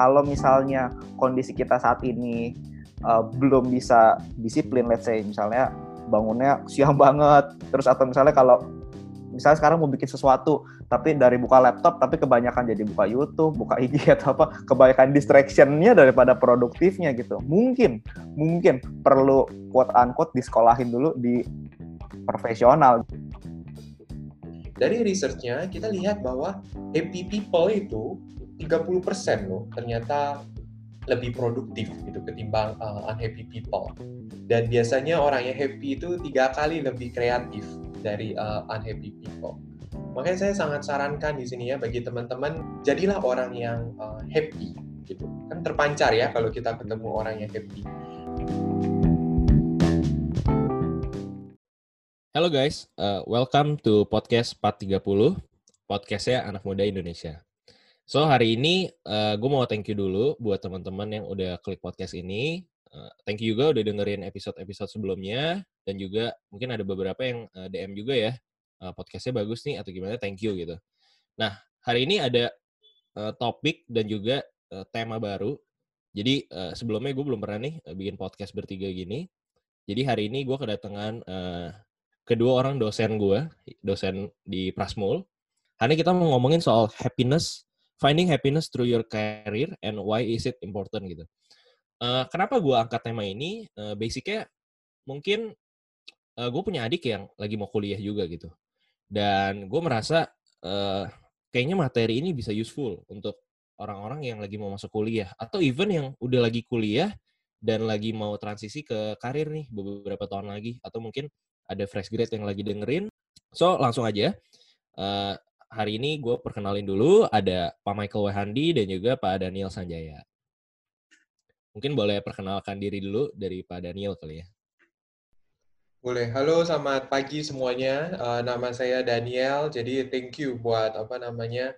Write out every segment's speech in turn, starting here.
kalau misalnya kondisi kita saat ini uh, belum bisa disiplin let's say misalnya bangunnya siang banget terus atau misalnya kalau misalnya sekarang mau bikin sesuatu tapi dari buka laptop tapi kebanyakan jadi buka YouTube, buka IG atau apa, kebanyakan distractionnya daripada produktifnya gitu. Mungkin mungkin perlu quote unquote disekolahin dulu di profesional. Dari researchnya kita lihat bahwa happy people itu 30% loh ternyata lebih produktif gitu ketimbang uh, unhappy people. Dan biasanya orang yang happy itu tiga kali lebih kreatif dari uh, unhappy people. Makanya saya sangat sarankan di sini ya bagi teman-teman jadilah orang yang uh, happy gitu. Kan terpancar ya kalau kita ketemu orang yang happy. Halo guys, uh, welcome to podcast 430, podcastnya anak muda Indonesia. So hari ini uh, gue mau thank you dulu buat teman-teman yang udah klik podcast ini. Uh, thank you juga udah dengerin episode-episode sebelumnya dan juga mungkin ada beberapa yang uh, DM juga ya uh, podcastnya bagus nih atau gimana thank you gitu. Nah hari ini ada uh, topik dan juga uh, tema baru. Jadi uh, sebelumnya gue belum pernah nih uh, bikin podcast bertiga gini. Jadi hari ini gue kedatangan uh, kedua orang dosen gue, dosen di Prasmul. Hari ini kita mau ngomongin soal happiness, finding happiness through your career and why is it important gitu. Uh, kenapa gue angkat tema ini? Uh, basicnya mungkin uh, gue punya adik yang lagi mau kuliah juga gitu. Dan gue merasa uh, kayaknya materi ini bisa useful untuk orang-orang yang lagi mau masuk kuliah. Atau even yang udah lagi kuliah dan lagi mau transisi ke karir nih beberapa tahun lagi. Atau mungkin ada fresh grade yang lagi dengerin. So, langsung aja. Uh, hari ini gue perkenalin dulu, ada Pak Michael Wehandi dan juga Pak Daniel Sanjaya. Mungkin boleh perkenalkan diri dulu dari Pak Daniel kali ya. Boleh. Halo, selamat pagi semuanya. Uh, nama saya Daniel. Jadi thank you buat apa namanya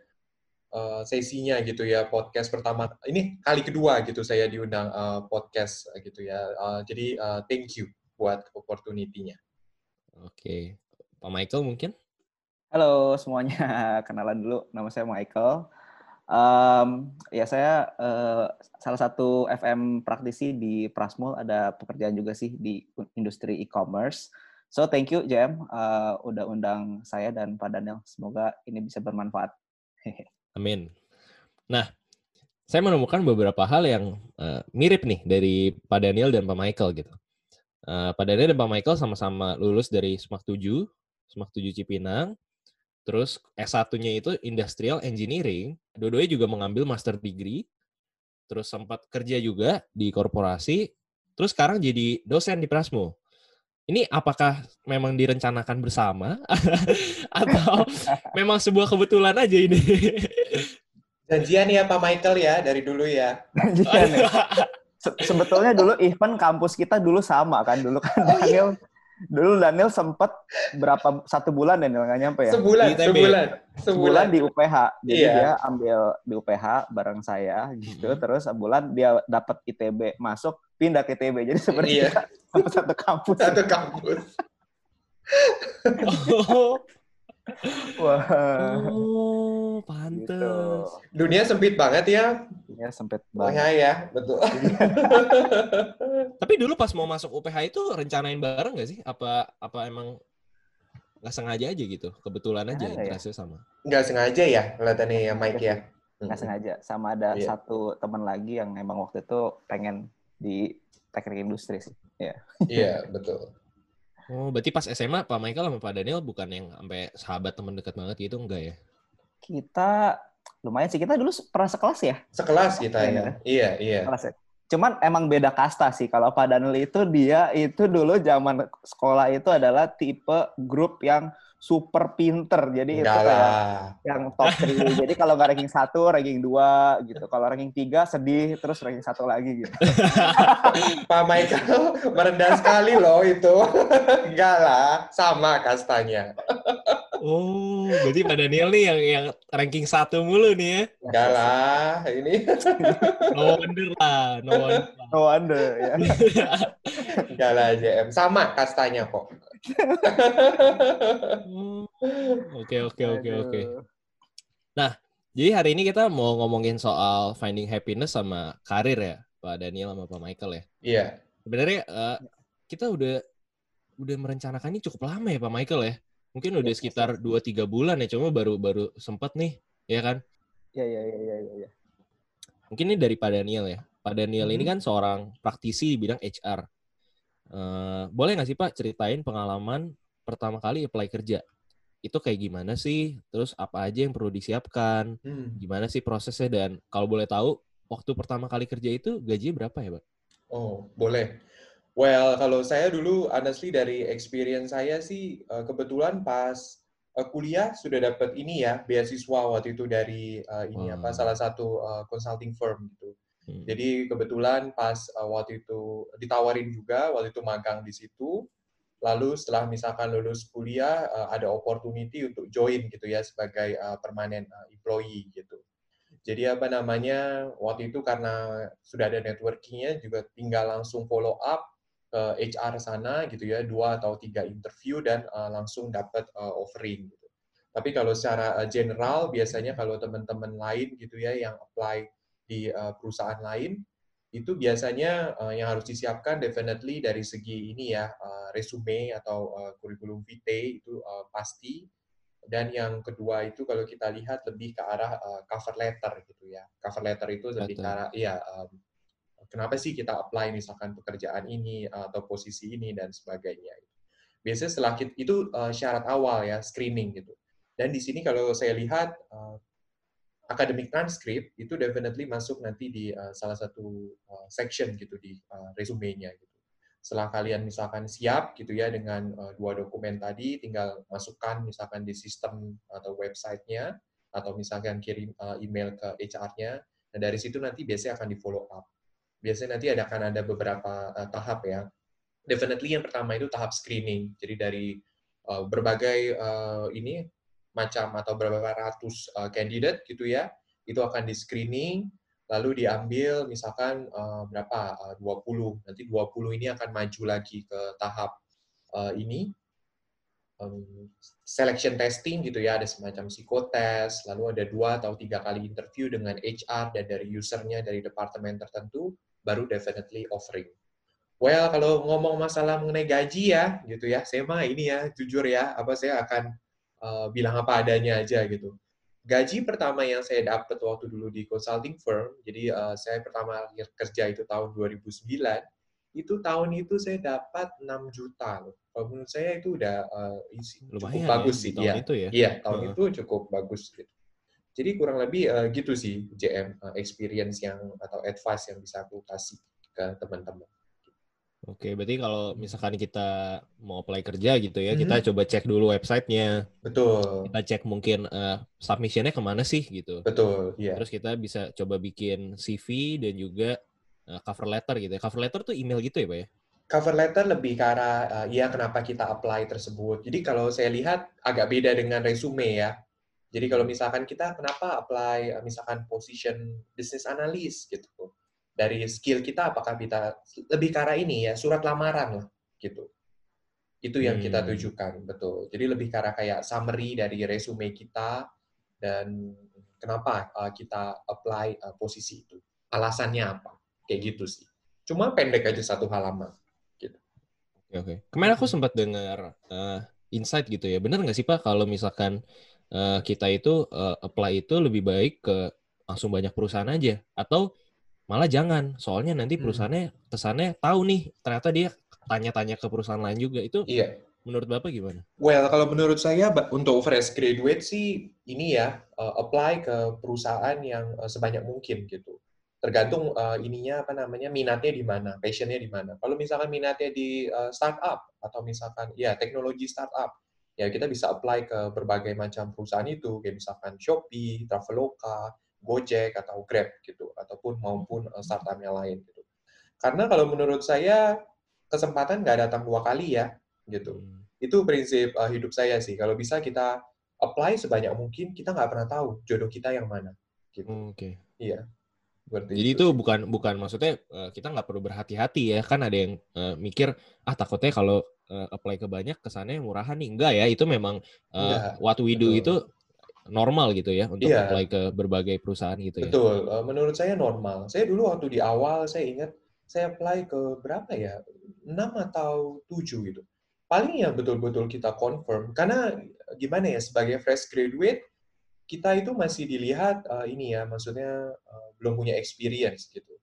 uh, sesinya gitu ya podcast pertama. Ini kali kedua gitu saya diundang uh, podcast gitu ya. Uh, jadi uh, thank you buat opportunity-nya. Oke, Pak Michael mungkin? Halo semuanya, kenalan dulu. Nama saya Michael. Um, ya saya uh, salah satu FM praktisi di Prasmul. Ada pekerjaan juga sih di industri e-commerce. So thank you JM uh, udah undang saya dan Pak Daniel. Semoga ini bisa bermanfaat. Amin. Nah, saya menemukan beberapa hal yang uh, mirip nih dari Pak Daniel dan Pak Michael gitu. Uh, Pak Daniel dan Pak Michael sama-sama lulus dari SMAK 7, SMAK 7 Cipinang. Terus S1-nya itu Industrial Engineering. Dua-duanya juga mengambil master degree. Terus sempat kerja juga di korporasi. Terus sekarang jadi dosen di Prasmo. Ini apakah memang direncanakan bersama? Atau memang sebuah kebetulan aja ini? Janjian ya Pak Michael ya, dari dulu ya. Janjian ya. sebetulnya dulu event kampus kita dulu sama kan dulu kan oh, Daniel iya. Dulu Daniel sempat berapa satu bulan Daniel nggak nyampe ya? Sebulan sebulan. Sebulan di UPH jadi iya. dia ambil di UPH bareng saya gitu. Hmm. terus sebulan dia dapat ITB masuk pindah ke ITB jadi sebenarnya iya. sampai satu kampus. Satu kampus. Oh. Wah. Oh, pantes. Gitu. Dunia sempit banget ya. Dunia sempit banget. Oh, ya, betul. Tapi dulu pas mau masuk UPH itu rencanain bareng gak sih? Apa apa emang nggak sengaja aja gitu? Kebetulan aja ya? interestnya sama. Nggak sengaja ya kelihatannya ya Mike ya. Nggak sengaja. Sama ada yeah. satu teman lagi yang emang waktu itu pengen di teknik industri sih. Iya. Iya, betul. Oh, berarti pas SMA Pak Michael sama Pak Daniel bukan yang sampai sahabat teman dekat banget gitu enggak ya? Kita lumayan sih. Kita dulu pernah sekelas ya? Sekelas kita ya. ya. Iya, iya. Sekelas ya. Cuman emang beda kasta sih. Kalau Pak Daniel itu dia itu dulu zaman sekolah itu adalah tipe grup yang super pinter. Jadi itu kayak yang top 3. Jadi kalau nggak ranking 1, ranking 2 gitu. Kalau ranking 3 sedih, terus ranking 1 lagi gitu. Pak Michael merendah sekali loh itu. Enggak lah, sama kastanya. Oh, berarti Pak Daniel nih yang yang ranking 1 mulu nih ya? Enggak lah, ini. no wonder lah, no wonder. No wonder, ya. Enggak lah, JM. Sama kastanya kok. Oke oke oke oke. Nah Jadi hari ini kita mau ngomongin soal finding happiness sama karir ya, Pak Daniel sama Pak Michael ya. Iya. Sebenarnya uh, kita udah udah merencanakan ini cukup lama ya Pak Michael ya. Mungkin udah Yes, sekitar yes, yes. 2 3 bulan ya, cuma baru baru sempat nih, ya kan? Iya iya iya iya iya. Mungkin ini dari Pak Daniel ya. Pak Daniel ini Mhm. kan seorang praktisi di bidang HR. Eh, boleh nggak sih Pak ceritain pengalaman pertama kali apply kerja? Itu kayak gimana sih? Terus apa aja yang perlu disiapkan? Hmm. Gimana sih prosesnya? Dan kalau boleh tahu, waktu pertama kali kerja itu gajinya berapa ya Pak? Oh, boleh. Well, kalau saya dulu, honestly dari experience saya sih, eh, kebetulan pas eh, kuliah sudah dapat ini ya, beasiswa waktu itu dari ini apa, Wah. salah satu consulting firm gitu. Hmm. Jadi kebetulan pas uh, waktu itu ditawarin juga, waktu itu magang di situ. Lalu setelah misalkan lulus kuliah, uh, ada opportunity untuk join gitu ya sebagai uh, permanent uh, employee gitu. Jadi apa namanya, waktu itu karena sudah ada networkingnya juga tinggal langsung follow up ke HR sana gitu ya, dua atau tiga interview dan uh, langsung dapat uh, offering gitu. Tapi kalau secara uh, general, biasanya kalau teman-teman lain gitu ya yang apply di uh, perusahaan lain itu biasanya uh, yang harus disiapkan definitely dari segi ini ya uh, resume atau uh, kurikulum vitae itu uh, pasti. Dan yang kedua itu kalau kita lihat lebih ke arah uh, cover letter gitu ya. Cover letter itu lebih ke arah ya um, kenapa sih kita apply misalkan pekerjaan ini uh, atau posisi ini dan sebagainya. Biasanya setelah kita, itu uh, syarat awal ya screening gitu. Dan di sini kalau saya lihat uh, academic transcript itu definitely masuk nanti di uh, salah satu uh, section gitu di uh, resume-nya gitu. Setelah kalian misalkan siap gitu ya dengan uh, dua dokumen tadi, tinggal masukkan misalkan di sistem atau website-nya atau misalkan kirim uh, email ke HR-nya. Nah dari situ nanti biasanya akan di follow up. Biasanya nanti ada akan ada beberapa uh, tahap ya. Definitely yang pertama itu tahap screening. Jadi dari uh, berbagai uh, ini macam atau beberapa ratus uh, gitu ya, itu akan di screening, lalu diambil misalkan uh, berapa uh, 20, nanti 20 ini akan maju lagi ke tahap uh, ini um, selection testing gitu ya, ada semacam psikotes, lalu ada dua atau tiga kali interview dengan HR dan dari usernya dari departemen tertentu, baru definitely offering. Well, kalau ngomong masalah mengenai gaji ya, gitu ya, saya mah ini ya, jujur ya, apa saya akan uh, bilang apa adanya aja gitu. Gaji pertama yang saya dapat waktu dulu di consulting firm, jadi uh, saya pertama kerja itu tahun 2009, itu tahun itu saya dapat 6 juta loh. Kalau menurut saya itu udah uh, cukup Lumayan bagus ya, sih. di tahun itu ya. iya tahun Heeh. itu cukup bagus. Gitu. Jadi kurang lebih uh, gitu sih JM uh, experience yang atau advice yang bisa aku kasih ke teman-teman. Oke, berarti kalau misalkan kita mau apply kerja gitu ya, Mhm. kita coba cek dulu websitenya. Betul, Kita cek mungkin eh, submissionnya ke mana sih gitu. betul, iya. Terus kita bisa coba bikin CV dan juga eh, cover letter gitu ya. Cover letter tuh email gitu ya, Pak ya? cover letter lebih ke arah uh, ya kenapa kita apply tersebut. Jadi kalau saya lihat agak beda dengan resume ya. Jadi kalau misalkan kita kenapa apply uh, misalkan position business analyst gitu. Dari skill kita apakah kita lebih ke arah ini ya surat lamaran lah gitu. Itu yang kita Hmm. tujukan, betul. Jadi lebih ke arah kayak summary dari resume kita dan kenapa uh, kita apply uh, posisi itu. Alasannya apa? Kayak gitu sih. Cuma pendek aja satu halaman. Oke, oke. Kemarin aku sempat dengar eh, insight gitu ya. Benar nggak sih Pak kalau misalkan eh, kita itu eh, apply itu lebih baik ke langsung banyak perusahaan aja atau malah jangan. Soalnya nanti Hmm. perusahaannya kesannya tahu nih ternyata dia tanya-tanya ke perusahaan lain juga. Itu Iya. menurut Bapak gimana? Well, kalau menurut saya untuk fresh graduate sih ini ya uh, apply ke perusahaan yang uh, sebanyak mungkin gitu. Tergantung uh, ininya apa namanya minatnya di mana, passionnya di mana. Kalau misalkan minatnya di uh, startup atau misalkan ya teknologi startup, ya kita bisa apply ke berbagai macam perusahaan itu, kayak misalkan Shopee, Traveloka, Gojek atau Grab gitu, ataupun maupun uh, startup yang lain gitu. Karena kalau menurut saya kesempatan nggak datang dua kali ya, gitu Hmm. itu prinsip uh, hidup saya sih. Kalau bisa kita apply sebanyak mungkin, kita nggak pernah tahu jodoh kita yang mana. Gitu. Oke. Iya. Seperti Jadi itu sih. bukan bukan maksudnya eh, kita nggak perlu berhati-hati ya kan ada yang eh, mikir ah takutnya kalau eh, apply ke banyak kesannya murahan nih enggak ya itu memang eh, Enggak, what we do betul. itu normal gitu ya untuk Iya. apply ke berbagai perusahaan gitu ya. Betul, eh, menurut saya normal. Saya dulu waktu di awal, saya ingat saya apply ke berapa ya, 6 atau 7 gitu. Paling yang betul-betul kita confirm, karena gimana ya, sebagai fresh graduate, kita itu masih dilihat eh, ini ya, maksudnya eh, belum punya experience gitu.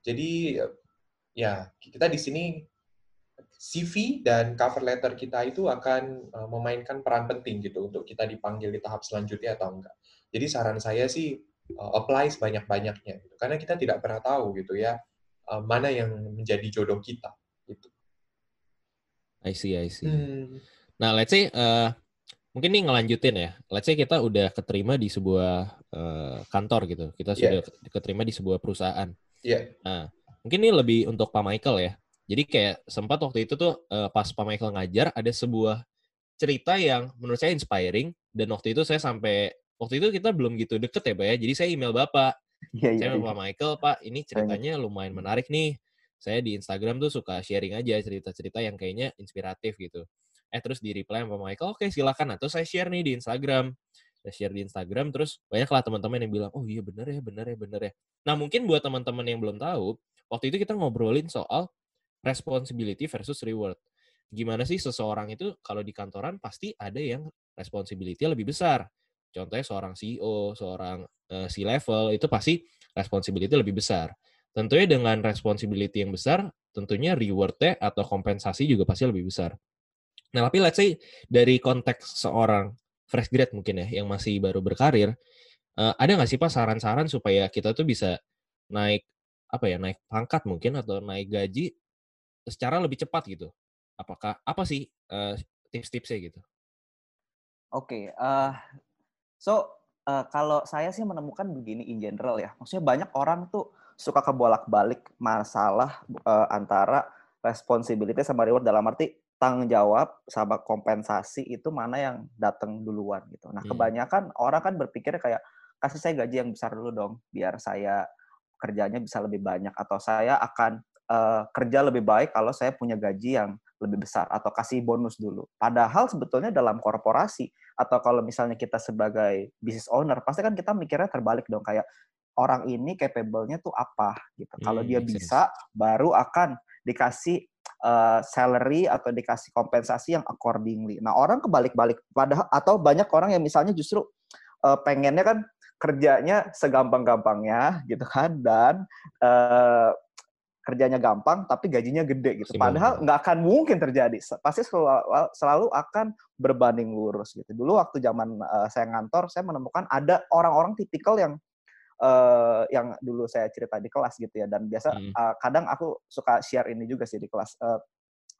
Jadi ya kita di sini CV dan cover letter kita itu akan uh, memainkan peran penting gitu untuk kita dipanggil di tahap selanjutnya atau enggak. Jadi saran saya sih uh, apply sebanyak-banyaknya gitu. Karena kita tidak pernah tahu gitu ya uh, mana yang menjadi jodoh kita gitu. I see, I see. Hmm. Nah, let's say uh, mungkin nih ngelanjutin ya. Let's say kita udah keterima di sebuah uh, kantor gitu. Kita Yeah. sudah keterima di sebuah perusahaan. Iya. Nah, mungkin ini lebih untuk Pak Michael ya. Jadi kayak sempat waktu itu tuh uh, pas Pak Michael ngajar ada sebuah cerita yang menurut saya inspiring dan waktu itu saya sampai waktu itu kita belum gitu deket ya Pak ya. Jadi saya email Bapak Iya, iya. saya sama Pak Michael, Pak, ini ceritanya lumayan menarik nih. Saya di Instagram tuh suka sharing aja cerita-cerita yang kayaknya inspiratif gitu. Eh terus di reply sama Pak Michael, oke silakan. Atau saya share nih di Instagram. Saya share di Instagram, terus banyaklah teman-teman yang bilang, oh iya bener ya, bener ya, bener ya. Nah mungkin buat teman-teman yang belum tahu, waktu itu kita ngobrolin soal responsibility versus reward. Gimana sih seseorang itu kalau di kantoran pasti ada yang responsibility lebih besar. Contohnya seorang CEO, seorang uh, C-level, itu pasti responsibility lebih besar. Tentunya dengan responsibility yang besar, tentunya reward-nya atau kompensasi juga pasti lebih besar. Nah, tapi let's say dari konteks seorang fresh grad mungkin ya, yang masih baru berkarir, uh, ada nggak sih Pak saran-saran supaya kita tuh bisa naik apa ya, naik pangkat mungkin atau naik gaji secara lebih cepat gitu? Apakah apa sih uh, tips-tipsnya gitu? Oke, uh, so uh, kalau saya sih menemukan begini in general ya, maksudnya banyak orang tuh suka kebolak-balik masalah uh, antara responsibility sama reward dalam arti tanggung jawab sama kompensasi itu mana yang datang duluan gitu. Nah, Hmm. kebanyakan orang kan berpikir kayak kasih saya gaji yang besar dulu dong biar saya kerjanya bisa lebih banyak atau saya akan uh, kerja lebih baik kalau saya punya gaji yang lebih besar atau kasih bonus dulu. Padahal sebetulnya dalam korporasi atau kalau misalnya kita sebagai business owner pasti kan kita mikirnya terbalik dong kayak orang ini capable-nya tuh apa gitu. Kalau Hmm, dia make sense. bisa baru akan dikasih uh, salary atau dikasih kompensasi yang accordingly. Nah, orang kebalik-balik padahal atau banyak orang yang misalnya justru uh, pengennya kan kerjanya segampang-gampangnya gitu kan dan uh, kerjanya gampang tapi gajinya gede gitu. Padahal nggak akan mungkin terjadi. Pasti selalu, selalu akan berbanding lurus gitu. Dulu waktu zaman uh, saya ngantor, saya menemukan ada orang-orang tipikal yang uh, yang dulu saya cerita di kelas gitu ya. Dan biasa Hmm. uh, kadang aku suka share ini juga sih di kelas. Uh,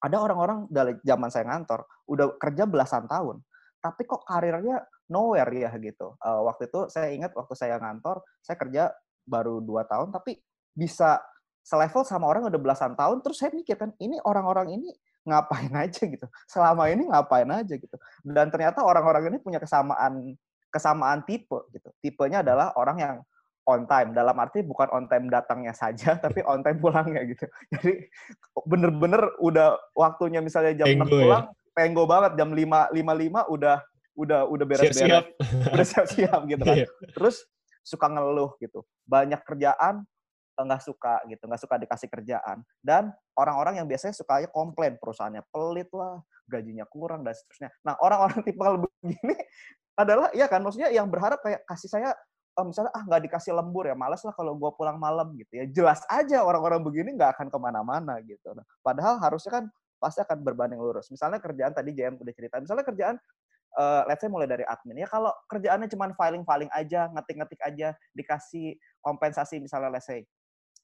ada orang-orang dari zaman saya ngantor udah kerja belasan tahun, tapi kok karirnya nowhere ya gitu. Uh, waktu itu saya ingat waktu saya ngantor, saya kerja baru dua tahun, tapi bisa selevel sama orang udah belasan tahun. Terus saya mikir kan, ini orang-orang ini ngapain aja gitu? Selama ini ngapain aja gitu? Dan ternyata orang-orang ini punya kesamaan kesamaan tipe gitu. Tipenya adalah orang yang on time dalam arti bukan on time datangnya saja tapi on time pulangnya gitu jadi bener-bener udah waktunya misalnya jam 6 Tenggo ya? pulang tenggo banget jam 5 5.5 udah udah udah beres-beres udah siap-siap gitu kan Iya. terus suka ngeluh gitu banyak kerjaan nggak suka gitu nggak suka dikasih kerjaan. Dan orang-orang yang biasanya sukanya komplain perusahaannya pelit lah gajinya kurang dan seterusnya. Nah orang-orang tipe begini adalah ya kan maksudnya yang berharap kayak kasih saya eh, misalnya ah nggak dikasih lembur ya malas lah kalau gue pulang malam gitu ya. Jelas aja orang-orang begini nggak akan ke mana-mana gitu. Nah, padahal harusnya kan pasti akan berbanding lurus. Misalnya kerjaan tadi JM udah cerita misalnya kerjaan uh, let's say mulai dari admin. Ya kalau kerjaannya cuma filing-filing aja ngetik-ngetik aja dikasih kompensasi misalnya let's say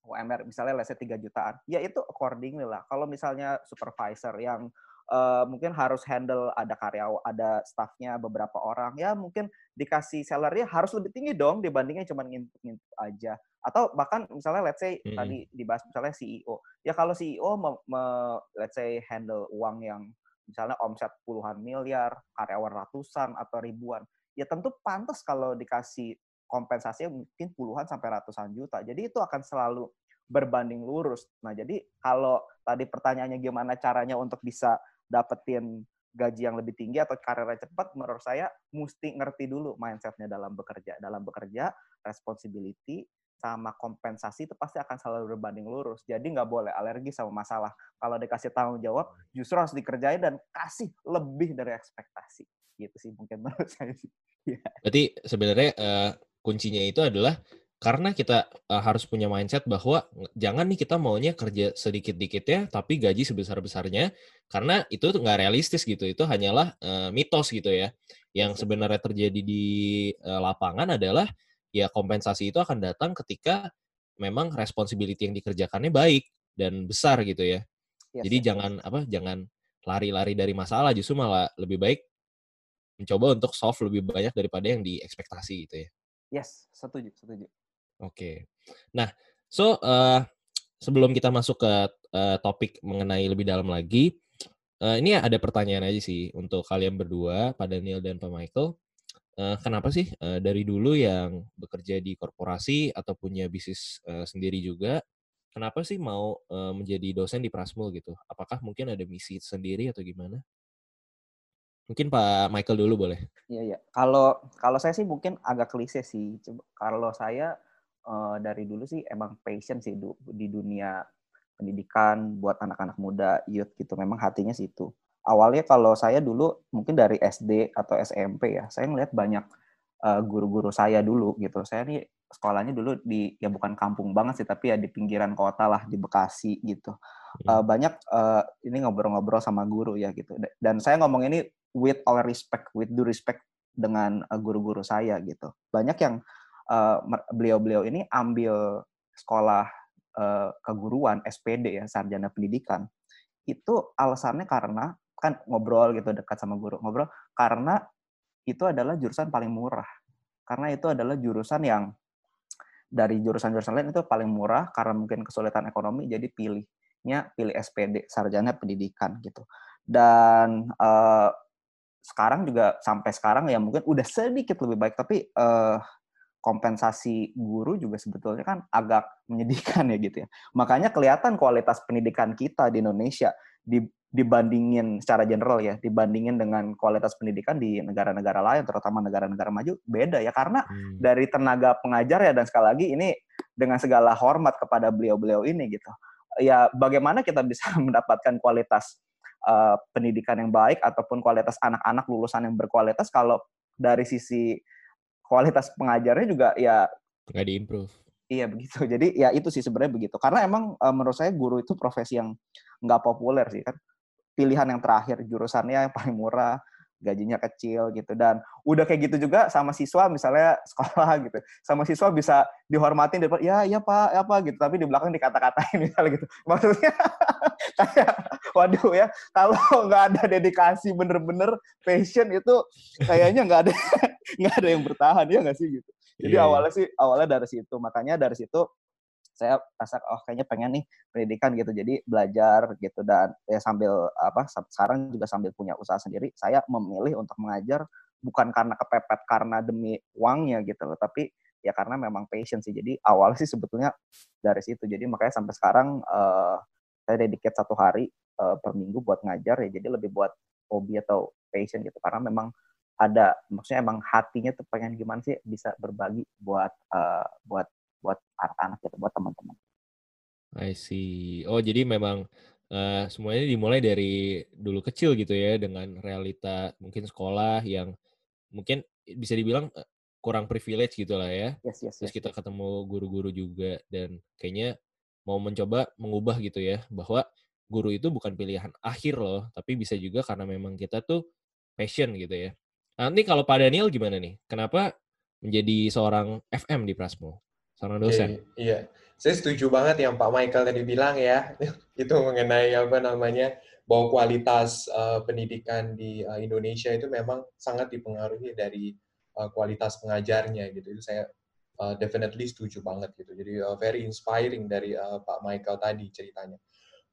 UMR misalnya let's say 3 jutaan ya itu accordingly lah kalau misalnya supervisor yang uh, mungkin harus handle ada karyawan ada staffnya beberapa orang ya mungkin dikasih salary harus lebih tinggi dong dibandingnya cuma ngintip-ngintip aja atau bahkan misalnya let's say Mm-mm. tadi dibahas misalnya CEO ya kalau CEO me, me- let's say handle uang yang misalnya omset puluhan miliar karyawan ratusan atau ribuan ya tentu pantas kalau dikasih kompensasi mungkin puluhan sampai ratusan juta jadi itu akan selalu berbanding lurus nah jadi kalau tadi pertanyaannya gimana caranya untuk bisa dapetin gaji yang lebih tinggi atau karirnya cepat, menurut saya mesti ngerti dulu mindsetnya dalam bekerja. Dalam bekerja, responsibility sama kompensasi itu pasti akan selalu berbanding lurus. Jadi nggak boleh alergi sama masalah. Kalau dikasih tanggung jawab, justru harus dikerjain dan kasih lebih dari ekspektasi. Gitu sih mungkin menurut saya sih. Ya. Berarti sebenarnya uh, kuncinya itu adalah karena kita uh, harus punya mindset bahwa jangan nih kita maunya kerja sedikit-dikit ya, tapi gaji sebesar-besarnya, karena itu nggak realistis gitu. Itu hanyalah uh, mitos gitu ya. Yang sebenarnya terjadi di uh, lapangan adalah ya kompensasi itu akan datang ketika memang responsibility yang dikerjakannya baik dan besar gitu ya. Yes, Jadi yes, jangan apa jangan lari-lari dari masalah, justru malah lebih baik mencoba untuk solve lebih banyak daripada yang diekspektasi gitu ya. Yes, setuju, setuju. Oke. Nah, so uh, sebelum kita masuk ke uh, topik mengenai lebih dalam lagi, uh, ini ada pertanyaan aja sih untuk kalian berdua, Pak Daniel dan Pak Michael. Uh, kenapa sih uh, dari dulu yang bekerja di korporasi atau punya bisnis uh, sendiri juga, kenapa sih mau uh, menjadi dosen di Prasmul gitu? Apakah mungkin ada misi sendiri atau gimana? Mungkin Pak Michael dulu boleh. Iya iya. Kalau kalau saya sih mungkin agak klise sih. Coba kalau saya uh, dari dulu sih emang passion sih du di dunia pendidikan buat anak-anak muda, youth gitu. Memang hatinya situ. Awalnya kalau saya dulu mungkin dari SD atau SMP ya, saya ngeliat banyak uh, guru-guru saya dulu gitu. Saya nih sekolahnya dulu di ya bukan kampung banget sih, tapi ya di pinggiran kota lah di Bekasi gitu. Uh, banyak uh, ini ngobrol-ngobrol sama guru ya gitu. Dan saya ngomong ini with all respect, with due respect dengan guru-guru uh, saya gitu. Banyak yang Eh, beliau-beliau uh, ini ambil sekolah uh, keguruan SPD ya sarjana pendidikan. Itu alasannya karena kan ngobrol gitu dekat sama guru ngobrol karena itu adalah jurusan paling murah. Karena itu adalah jurusan yang dari jurusan-jurusan lain itu paling murah karena mungkin kesulitan ekonomi jadi pilihnya pilih SPD sarjana pendidikan gitu. Dan uh, sekarang juga sampai sekarang ya mungkin udah sedikit lebih baik tapi uh, kompensasi guru juga sebetulnya kan agak menyedihkan ya gitu ya. Makanya kelihatan kualitas pendidikan kita di Indonesia dibandingin secara general ya, dibandingin dengan kualitas pendidikan di negara-negara lain, terutama negara-negara maju, beda ya. Karena hmm. dari tenaga pengajar ya, dan sekali lagi ini dengan segala hormat kepada beliau-beliau ini gitu. Ya bagaimana kita bisa mendapatkan kualitas uh, pendidikan yang baik ataupun kualitas anak-anak lulusan yang berkualitas kalau dari sisi kualitas pengajarnya juga ya nggak diimprove. Iya begitu. Jadi ya itu sih sebenarnya begitu. Karena emang uh, menurut saya guru itu profesi yang nggak populer sih kan. Pilihan yang terakhir jurusannya yang paling murah, gajinya kecil gitu. Dan udah kayak gitu juga sama siswa misalnya sekolah gitu. Sama siswa bisa dihormatin depan ya ya pak ya pak gitu. Tapi di belakang dikata-katain misalnya gitu. Maksudnya kayak waduh ya kalau nggak ada dedikasi bener-bener passion itu kayaknya nggak ada nggak ada yang bertahan ya nggak sih gitu. Jadi yeah. Iya. awalnya sih awalnya dari situ. Makanya dari situ saya rasa oh kayaknya pengen nih pendidikan gitu. Jadi belajar gitu. Dan ya sambil apa sekarang juga sambil punya usaha sendiri saya memilih untuk mengajar bukan karena kepepet karena demi uangnya gitu loh tapi ya karena memang passion sih. Jadi awal sih sebetulnya dari situ. Jadi makanya sampai sekarang uh, saya dedicate satu hari uh, per minggu buat ngajar ya. Jadi lebih buat hobi atau passion gitu. Karena memang ada maksudnya emang hatinya tuh pengen gimana sih bisa berbagi buat uh, buat buat anak-anak gitu, buat teman-teman. I see. Oh, jadi memang uh, semuanya dimulai dari dulu kecil gitu ya dengan realita mungkin sekolah yang mungkin bisa dibilang uh, kurang privilege gitu lah ya. Yes, yes, Terus yes, kita ketemu guru-guru juga dan kayaknya mau mencoba mengubah gitu ya bahwa guru itu bukan pilihan akhir loh, tapi bisa juga karena memang kita tuh passion gitu ya. Nanti kalau Pak Daniel gimana nih? Kenapa menjadi seorang FM di Prasmo? Seorang dosen. Iya, iya, saya setuju banget yang Pak Michael tadi bilang ya, itu mengenai apa namanya bahwa kualitas uh, pendidikan di uh, Indonesia itu memang sangat dipengaruhi dari uh, kualitas pengajarnya gitu. Itu saya uh, definitely setuju banget gitu. Jadi uh, very inspiring dari uh, Pak Michael tadi ceritanya.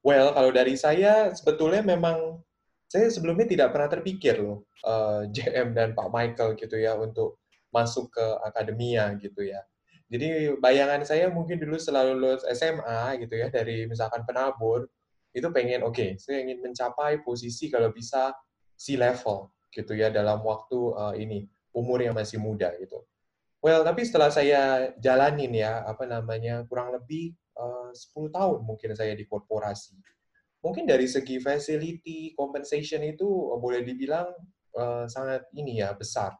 Well, kalau dari saya sebetulnya memang saya sebelumnya tidak pernah terpikir loh uh, JM dan Pak Michael gitu ya untuk masuk ke akademia gitu ya jadi bayangan saya mungkin dulu selalu lulus SMA gitu ya dari misalkan penabur itu pengen oke okay, saya ingin mencapai posisi kalau bisa sea level gitu ya dalam waktu uh, ini umur yang masih muda gitu. Well, tapi setelah saya jalanin ya apa namanya kurang lebih uh, 10 tahun mungkin saya di korporasi. Mungkin dari segi facility compensation itu uh, boleh dibilang uh, sangat ini ya besar.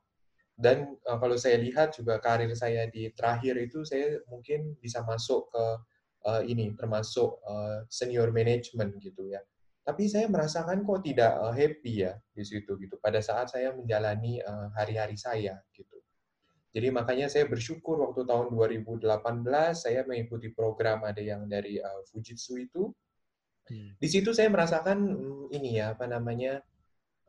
Dan uh, kalau saya lihat juga karir saya di terakhir itu saya mungkin bisa masuk ke uh, ini termasuk uh, senior management gitu ya tapi saya merasakan kok tidak uh, happy ya di situ gitu pada saat saya menjalani uh, hari-hari saya gitu. Jadi makanya saya bersyukur waktu tahun 2018 saya mengikuti program ada yang dari uh, Fujitsu itu. Hmm. Di situ saya merasakan hmm, ini ya apa namanya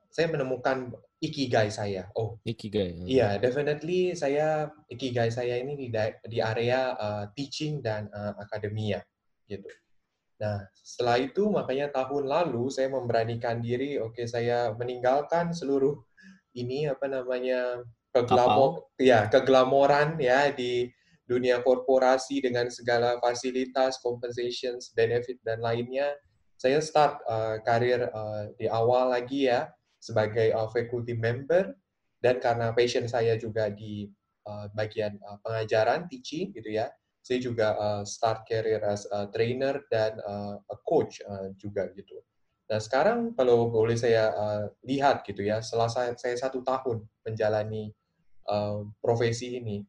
saya menemukan ikigai saya. Oh, ikigai. Iya, yeah, definitely saya ikigai saya ini di di area uh, teaching dan uh, akademia gitu. Nah, setelah itu makanya tahun lalu saya memberanikan diri, oke okay, saya meninggalkan seluruh ini apa namanya keglamor ya keglamoran ya di dunia korporasi dengan segala fasilitas, compensations, benefit dan lainnya. Saya start uh, karir uh, di awal lagi ya sebagai uh, faculty member dan karena passion saya juga di uh, bagian uh, pengajaran teaching gitu ya saya juga uh, start career as a trainer dan uh, a coach uh, juga gitu. Nah sekarang kalau boleh saya uh, lihat gitu ya, setelah saya, saya satu tahun menjalani uh, profesi ini,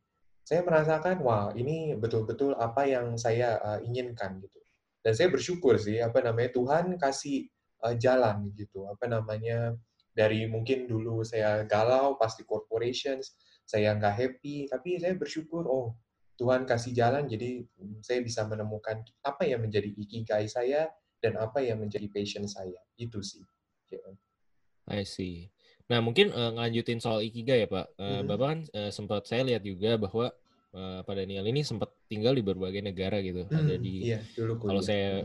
saya merasakan wah ini betul-betul apa yang saya uh, inginkan gitu. Dan saya bersyukur sih apa namanya Tuhan kasih uh, jalan gitu, apa namanya dari mungkin dulu saya galau pasti corporations, saya nggak happy, tapi saya bersyukur oh Tuhan kasih jalan, jadi mm, saya bisa menemukan apa yang menjadi ikigai saya dan apa yang menjadi passion saya. Itu sih. I see. Nah, mungkin uh, ngelanjutin soal ikigai ya, Pak. Uh, mm-hmm. Bapak kan uh, sempat saya lihat juga bahwa uh, Pak Daniel ini sempat tinggal di berbagai negara gitu. Mm, Ada di iya, dulu kalau saya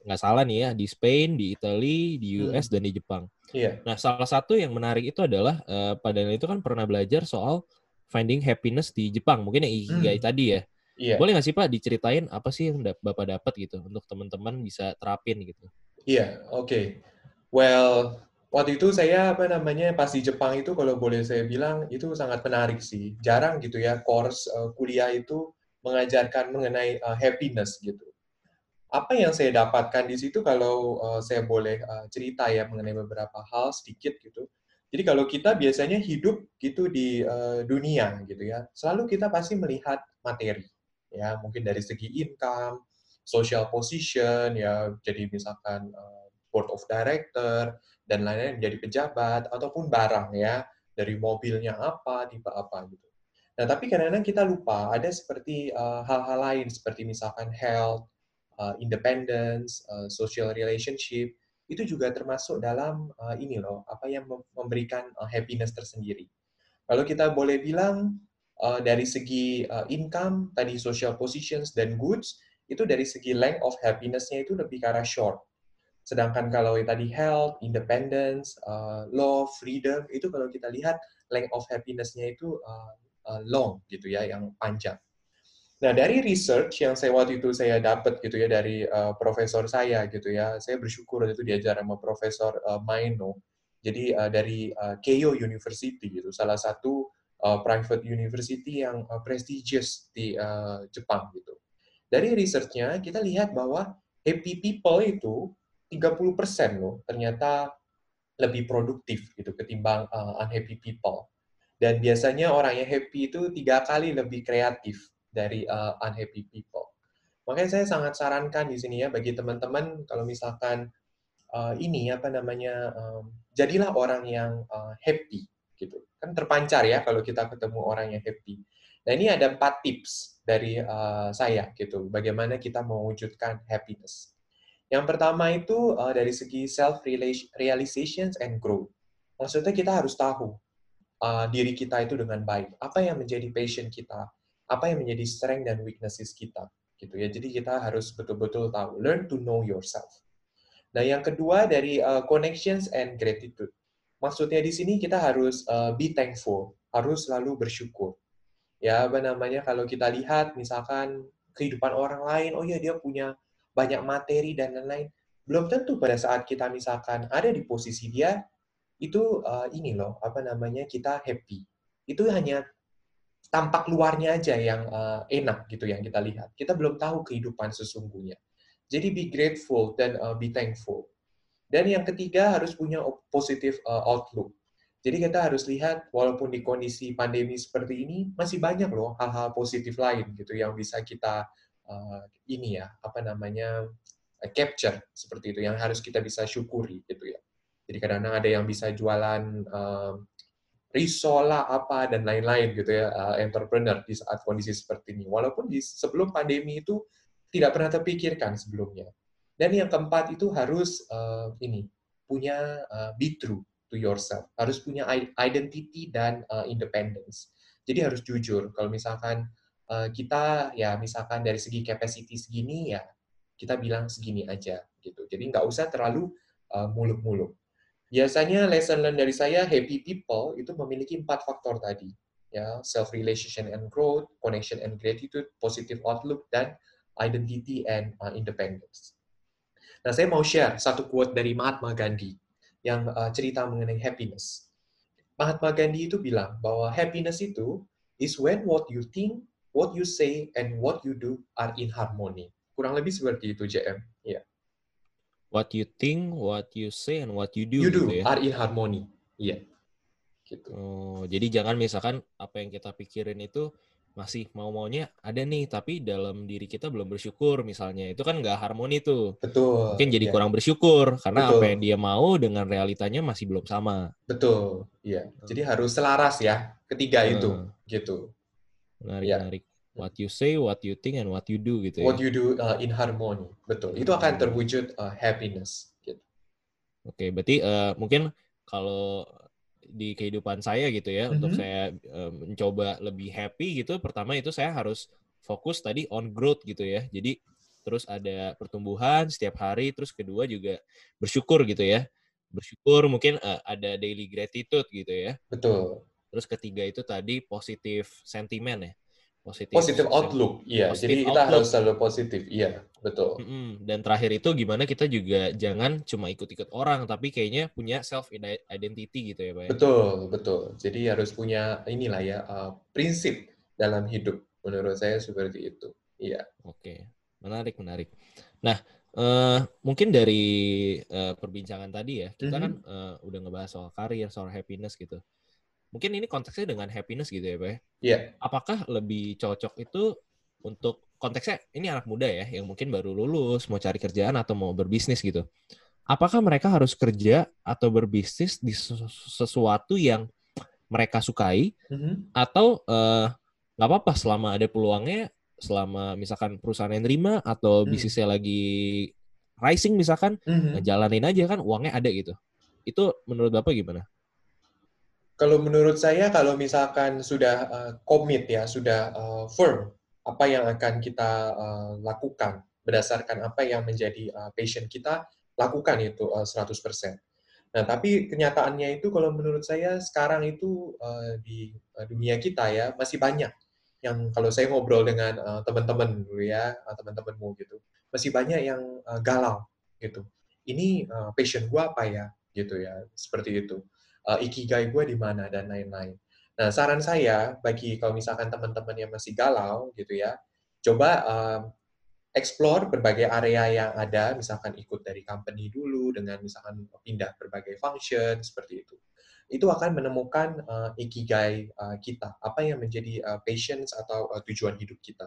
nggak salah nih ya, di Spain, di Italia, di US mm. dan di Jepang. Iya. Nah, salah satu yang menarik itu adalah uh, Pak Daniel itu kan pernah belajar soal finding happiness di Jepang. Mungkin yang ikigai hmm. tadi ya. Yeah. Boleh nggak sih Pak diceritain apa sih yang Bapak dapat gitu untuk teman-teman bisa terapin gitu? Iya, yeah, oke. Okay. Well, waktu itu saya apa namanya pas di Jepang itu kalau boleh saya bilang itu sangat menarik sih. Jarang gitu ya course uh, kuliah itu mengajarkan mengenai uh, happiness gitu. Apa yang saya dapatkan di situ kalau uh, saya boleh uh, cerita ya mengenai beberapa hal sedikit gitu? Jadi kalau kita biasanya hidup gitu di uh, dunia gitu ya, selalu kita pasti melihat materi ya, mungkin dari segi income, social position ya, jadi misalkan uh, board of director dan lain-lain menjadi pejabat ataupun barang ya, dari mobilnya apa, tipe apa gitu. Nah, tapi kadang-kadang kita lupa ada seperti hal-hal uh, lain seperti misalkan health, uh, independence, uh, social relationship itu juga termasuk dalam uh, ini loh, apa yang memberikan uh, happiness tersendiri. Kalau kita boleh bilang uh, dari segi uh, income, tadi social positions dan goods, itu dari segi length of happiness-nya itu lebih ke arah short. Sedangkan kalau tadi health, independence, uh, love, freedom, itu kalau kita lihat length of happiness-nya itu uh, uh, long gitu ya, yang panjang. Nah, dari research yang saya waktu itu saya dapat gitu ya dari uh, profesor saya gitu ya, saya bersyukur itu diajar sama Profesor uh, Maino. Jadi uh, dari uh, Keio University gitu, salah satu uh, private university yang uh, prestigious di uh, Jepang gitu. Dari researchnya kita lihat bahwa happy people itu 30% loh ternyata lebih produktif gitu ketimbang uh, unhappy people. Dan biasanya orang yang happy itu tiga kali lebih kreatif dari uh, unhappy people. Makanya saya sangat sarankan di sini ya bagi teman-teman kalau misalkan uh, ini apa namanya um, jadilah orang yang uh, happy gitu. Kan terpancar ya kalau kita ketemu orang yang happy. Nah ini ada empat tips dari uh, saya gitu. Bagaimana kita mewujudkan happiness. Yang pertama itu uh, dari segi self realizations and growth. Maksudnya kita harus tahu uh, diri kita itu dengan baik. Apa yang menjadi passion kita? Apa yang menjadi strength dan weaknesses kita gitu ya. Jadi kita harus betul-betul tahu learn to know yourself. Nah, yang kedua dari uh, connections and gratitude. Maksudnya di sini kita harus uh, be thankful, harus selalu bersyukur. Ya, apa namanya kalau kita lihat misalkan kehidupan orang lain, oh ya dia punya banyak materi dan lain-lain. Belum tentu pada saat kita misalkan ada di posisi dia, itu uh, ini loh apa namanya kita happy itu hanya tampak luarnya aja yang uh, enak gitu yang kita lihat. Kita belum tahu kehidupan sesungguhnya. Jadi be grateful dan uh, be thankful. Dan yang ketiga harus punya positive uh, outlook. Jadi kita harus lihat walaupun di kondisi pandemi seperti ini masih banyak loh hal-hal positif lain gitu yang bisa kita uh, ini ya apa namanya uh, capture seperti itu yang harus kita bisa syukuri gitu ya. Jadi kadang-kadang ada yang bisa jualan uh, risol lah apa dan lain-lain gitu ya uh, entrepreneur di saat kondisi seperti ini. Walaupun di sebelum pandemi itu tidak pernah terpikirkan sebelumnya. Dan yang keempat itu harus uh, ini punya uh, be true to yourself. Harus punya identity dan uh, independence. Jadi harus jujur. Kalau misalkan uh, kita ya misalkan dari segi capacity segini ya kita bilang segini aja gitu. Jadi nggak usah terlalu uh, muluk-muluk. Biasanya lesson learn dari saya happy people itu memiliki empat faktor tadi ya self relation and growth, connection and gratitude, positive outlook dan identity and uh, independence. Nah, saya mau share satu quote dari Mahatma Gandhi yang uh, cerita mengenai happiness. Mahatma Gandhi itu bilang bahwa happiness itu is when what you think, what you say, and what you do are in harmony. Kurang lebih seperti itu, JM. Yeah. What you think, what you say, and what you do. You do gitu ya? are in harmony. Iya. Yeah. Gitu. Oh, jadi jangan misalkan apa yang kita pikirin itu masih mau-maunya ada nih, tapi dalam diri kita belum bersyukur misalnya. Itu kan nggak harmoni tuh. Betul. Mungkin jadi ya. kurang bersyukur karena Betul. apa yang dia mau dengan realitanya masih belum sama. Betul. Iya. Hmm. Jadi harus selaras ya ketiga hmm. itu gitu. Menarik, ya. menarik. What you say, what you think, and what you do gitu ya. What you do uh, in harmony. Betul. Itu akan terwujud uh, happiness gitu. Oke, berarti uh, mungkin kalau di kehidupan saya gitu ya mm-hmm. untuk saya um, mencoba lebih happy gitu pertama itu saya harus fokus tadi on growth gitu ya jadi terus ada pertumbuhan setiap hari terus kedua juga bersyukur gitu ya bersyukur mungkin uh, ada daily gratitude gitu ya betul terus ketiga itu tadi positif sentimen ya positif. Positif outlook. Iya jadi kita outlook. harus selalu positif. Iya betul. Mm-hmm. dan terakhir itu gimana kita juga jangan cuma ikut-ikut orang tapi kayaknya punya self identity gitu ya pak ya? betul betul. Jadi harus punya inilah ya uh, prinsip dalam hidup. Menurut saya seperti itu. Iya. Oke. Menarik menarik. Nah uh, mungkin dari uh, perbincangan tadi ya kita mm-hmm. kan uh, udah ngebahas soal karir soal happiness gitu mungkin ini konteksnya dengan happiness gitu ya, Pak? Ya? Iya. Yeah. Apakah lebih cocok itu untuk konteksnya ini anak muda ya yang mungkin baru lulus mau cari kerjaan atau mau berbisnis gitu. Apakah mereka harus kerja atau berbisnis di sesuatu yang mereka sukai mm-hmm. atau eh, nggak uh, apa-apa selama ada peluangnya selama misalkan perusahaan yang terima atau mm. bisnisnya lagi rising misalkan mm-hmm. jalanin aja kan uangnya ada gitu. Itu menurut Bapak gimana? Kalau menurut saya, kalau misalkan sudah uh, komit ya, sudah uh, firm apa yang akan kita uh, lakukan berdasarkan apa yang menjadi uh, passion kita, lakukan itu uh, 100%. Nah, tapi kenyataannya itu kalau menurut saya sekarang itu uh, di uh, dunia kita ya masih banyak yang kalau saya ngobrol dengan uh, teman-teman dulu ya, uh, teman-temanmu gitu, masih banyak yang uh, galau gitu. Ini uh, passion gua apa ya gitu ya, seperti itu uh, ikigai gue di mana dan lain-lain. Nah, saran saya bagi kalau misalkan teman-teman yang masih galau gitu ya, coba um, explore berbagai area yang ada, misalkan ikut dari company dulu dengan misalkan pindah berbagai function seperti itu. Itu akan menemukan uh, ikigai uh, kita, apa yang menjadi uh, passions atau uh, tujuan hidup kita.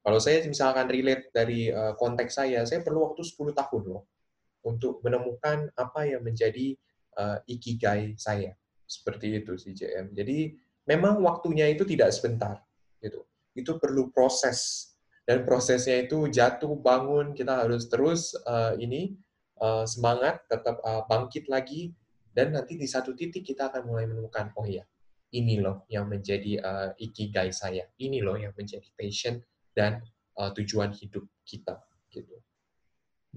Kalau saya misalkan relate dari uh, konteks saya, saya perlu waktu 10 tahun loh untuk menemukan apa yang menjadi uh, ikigai saya. Seperti itu sih JM. Jadi memang waktunya itu tidak sebentar gitu. Itu perlu proses dan prosesnya itu jatuh bangun kita harus terus uh, ini uh, semangat tetap uh, bangkit lagi dan nanti di satu titik kita akan mulai menemukan oh ya ini loh yang menjadi uh, ikigai saya ini loh yang menjadi passion dan uh, tujuan hidup kita gitu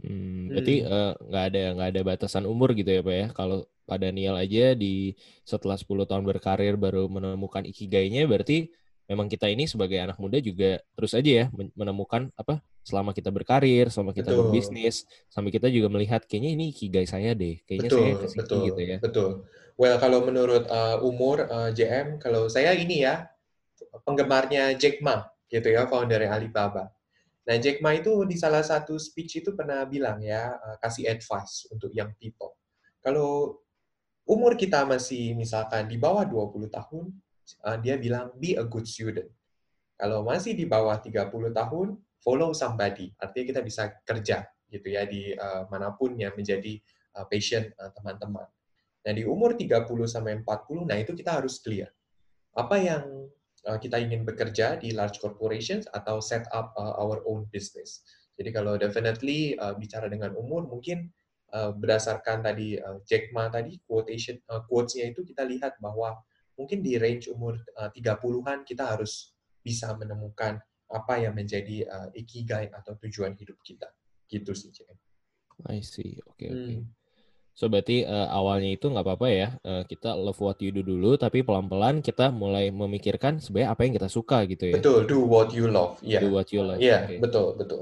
Hmm, berarti hmm. nggak hmm. uh, ada nggak ada batasan umur gitu ya pak ya? Kalau Pak Daniel aja di setelah 10 tahun berkarir baru menemukan ikigainya, berarti memang kita ini sebagai anak muda juga terus aja ya menemukan apa selama kita berkarir, selama kita Betul. berbisnis, sampai kita juga melihat kayaknya ini ikigai saya deh, kayaknya Betul, saya ke sini betul, gitu ya. betul. Well, kalau menurut uh, umur uh, JM, kalau saya ini ya penggemarnya Jack Ma, gitu ya, founder Alibaba. Nah, Jack Ma itu di salah satu speech itu pernah bilang ya, uh, kasih advice untuk young people. Kalau umur kita masih misalkan di bawah 20 tahun, uh, dia bilang be a good student. Kalau masih di bawah 30 tahun, follow somebody. Artinya kita bisa kerja gitu ya di uh, mana pun yang menjadi uh, passion teman-teman. Nah, di umur 30 sampai 40, nah itu kita harus clear. Apa yang uh, kita ingin bekerja di large corporations atau set up uh, our own business. Jadi kalau definitely uh, bicara dengan umur mungkin uh, berdasarkan tadi uh, Jack Ma tadi quotation uh, quotes-nya itu kita lihat bahwa mungkin di range umur uh, 30-an kita harus bisa menemukan apa yang menjadi uh, ikigai atau tujuan hidup kita. Gitu sih, Cem. I see. Oke, oke. Hmm. So berarti uh, awalnya itu nggak apa-apa ya, uh, kita love what you do dulu, tapi pelan-pelan kita mulai memikirkan sebenarnya apa yang kita suka gitu ya. Betul, do what you love. Iya. Do what you love. Iya, Oke. betul, betul.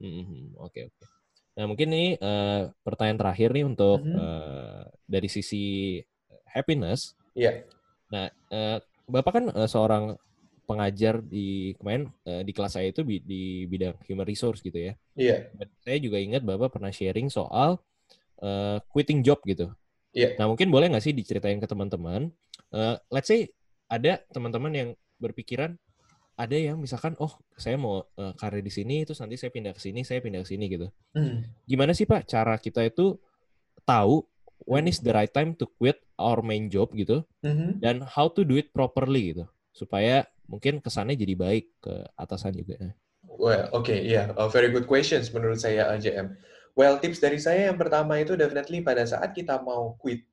Mhm, Oke, oke. Nah mungkin ini uh, pertanyaan terakhir nih untuk Mhm. uh, dari sisi happiness. Iya. Nah, uh, Bapak kan uh, seorang pengajar di kemarin uh, di kelas saya itu di bidang human resource gitu ya. Iya. Dan saya juga ingat Bapak pernah sharing soal uh, quitting job gitu. Iya. Nah, mungkin boleh nggak sih diceritain ke teman-teman? Uh, let's say ada teman-teman yang berpikiran ada yang misalkan, oh saya mau uh, karir di sini, terus nanti saya pindah ke sini, saya pindah ke sini gitu. Hmm. Gimana sih Pak cara kita itu tahu when is the right time to quit our main job gitu, Mhm. dan how to do it properly gitu, supaya mungkin kesannya jadi baik ke atasan juga. Well, oke, ya, uh, very good questions menurut saya JM. Well, tips dari saya yang pertama itu definitely pada saat kita mau quit,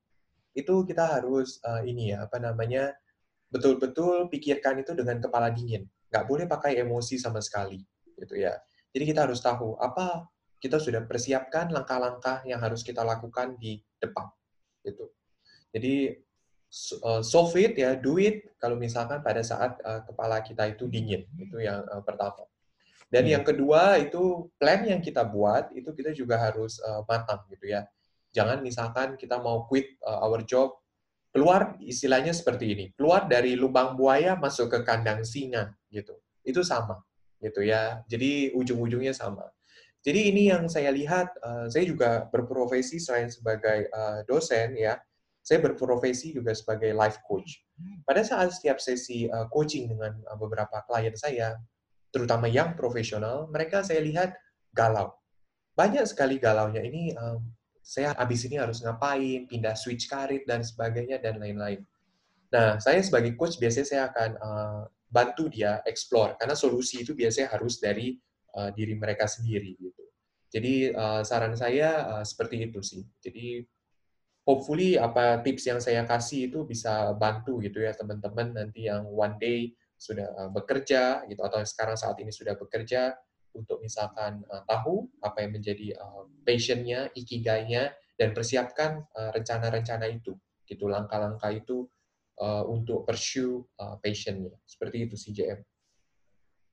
itu kita harus uh, ini ya, apa namanya, betul-betul pikirkan itu dengan kepala dingin. Nggak boleh pakai emosi sama sekali, gitu ya. Jadi kita harus tahu apa kita sudah persiapkan langkah-langkah yang harus kita lakukan di depan, gitu. Jadi uh, solve it ya, do it kalau misalkan pada saat uh, kepala kita itu dingin, itu yang uh, pertama. Dan Hmm. yang kedua itu plan yang kita buat itu kita juga harus uh, matang gitu ya. Jangan misalkan kita mau quit uh, our job keluar istilahnya seperti ini, keluar dari lubang buaya masuk ke kandang singa gitu. Itu sama gitu ya. Jadi ujung-ujungnya sama. Jadi ini yang saya lihat, uh, saya juga berprofesi selain sebagai uh, dosen ya, saya berprofesi juga sebagai life coach. Pada saat setiap sesi uh, coaching dengan uh, beberapa klien saya, terutama yang profesional, mereka saya lihat galau. Banyak sekali galaunya. Ini um, saya habis ini harus ngapain, pindah switch karir dan sebagainya dan lain-lain. Nah, saya sebagai coach biasanya saya akan uh, bantu dia explore karena solusi itu biasanya harus dari uh, diri mereka sendiri gitu. Jadi uh, saran saya uh, seperti itu sih. Jadi hopefully apa tips yang saya kasih itu bisa bantu gitu ya teman-teman nanti yang one day sudah uh, bekerja gitu atau sekarang saat ini sudah bekerja untuk misalkan uh, tahu apa yang menjadi uh, passionnya, ikigainya dan persiapkan uh, rencana-rencana itu gitu langkah-langkah itu uh, untuk pursue uh, passionnya seperti itu sih JM.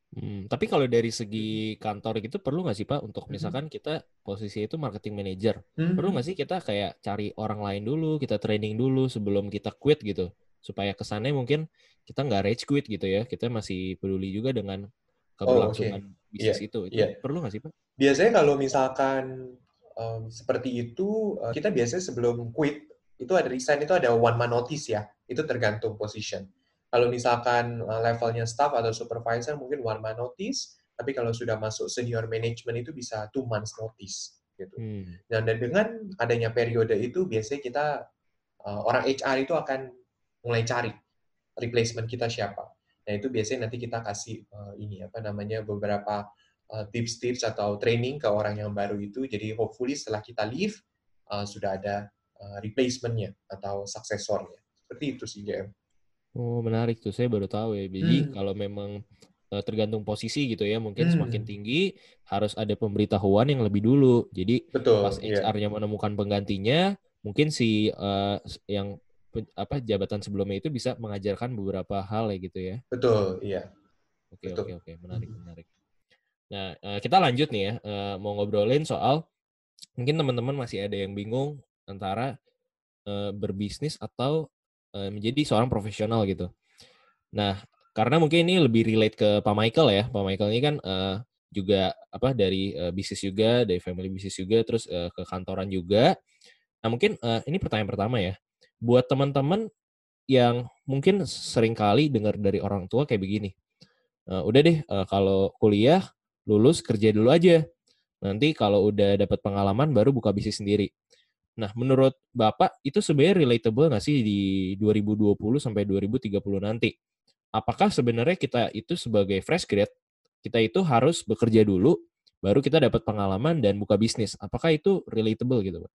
Hmm, tapi kalau dari segi kantor gitu perlu nggak sih Pak untuk Mhm. misalkan kita posisi itu marketing manager, Hmm. perlu nggak sih kita kayak cari orang lain dulu, kita training dulu sebelum kita quit gitu, supaya kesannya mungkin kita nggak rage quit gitu ya, kita masih peduli juga dengan keberlangsungan bisnis itu, itu iya. perlu nggak sih Pak? Biasanya kalau misalkan um, seperti itu, uh, kita biasanya sebelum quit, itu ada resign, itu ada one month notice ya. Itu tergantung position. Kalau misalkan uh, levelnya staff atau supervisor, mungkin one month notice. Tapi kalau sudah masuk senior management itu bisa two months notice. Gitu. Hmm. Dan, dan dengan adanya periode itu, biasanya kita, uh, orang HR itu akan mulai cari replacement kita siapa. Nah itu biasanya nanti kita kasih uh, ini apa namanya beberapa uh, tips-tips atau training ke orang yang baru itu. Jadi hopefully setelah kita leave uh, sudah ada uh, replacement-nya atau suksesornya. Seperti itu sih JM. Oh menarik tuh, saya baru tahu ya. Jadi Hmm. kalau memang eh, tergantung posisi gitu ya, mungkin Hmm. semakin tinggi harus ada pemberitahuan yang lebih dulu. Jadi Betul. pas iya. HR-nya menemukan penggantinya, mungkin si eh, yang apa jabatan sebelumnya itu bisa mengajarkan beberapa hal ya gitu ya. Betul, iya. Oke Betul. oke oke menarik menarik. Nah, uh, kita lanjut nih ya, uh, mau ngobrolin soal mungkin teman-teman masih ada yang bingung antara uh, berbisnis atau menjadi seorang profesional gitu. Nah, karena mungkin ini lebih relate ke Pak Michael ya. Pak Michael ini kan uh, juga apa dari uh, bisnis juga, dari family bisnis juga, terus uh, ke kantoran juga. Nah, mungkin uh, ini pertanyaan pertama ya. Buat teman-teman yang mungkin sering kali dengar dari orang tua kayak begini. Uh, udah deh, uh, kalau kuliah lulus kerja dulu aja. Nanti kalau udah dapat pengalaman baru buka bisnis sendiri. Nah, menurut Bapak itu sebenarnya relatable nggak sih di 2020 sampai 2030 nanti? Apakah sebenarnya kita itu sebagai fresh grad, kita itu harus bekerja dulu, baru kita dapat pengalaman dan buka bisnis? Apakah itu relatable gitu, Pak?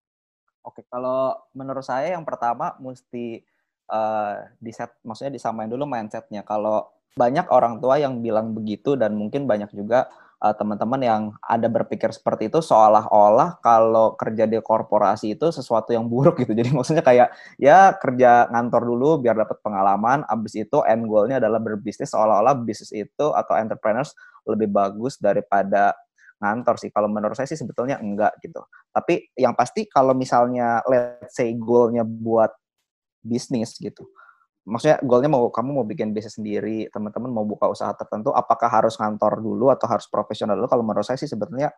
Oke, kalau menurut saya yang pertama mesti uh, di set, maksudnya disamain dulu mindsetnya. Kalau banyak orang tua yang bilang begitu dan mungkin banyak juga uh, teman-teman yang ada berpikir seperti itu seolah-olah kalau kerja di korporasi itu sesuatu yang buruk gitu. Jadi maksudnya kayak ya kerja ngantor dulu biar dapat pengalaman, abis itu end goal-nya adalah berbisnis seolah-olah bisnis itu atau entrepreneurs lebih bagus daripada ngantor sih. Kalau menurut saya sih sebetulnya enggak gitu. Tapi yang pasti kalau misalnya let's say goal-nya buat bisnis gitu maksudnya goalnya mau kamu mau bikin bisnis sendiri, teman-teman mau buka usaha tertentu, apakah harus kantor dulu atau harus profesional dulu? Kalau menurut saya sih sebetulnya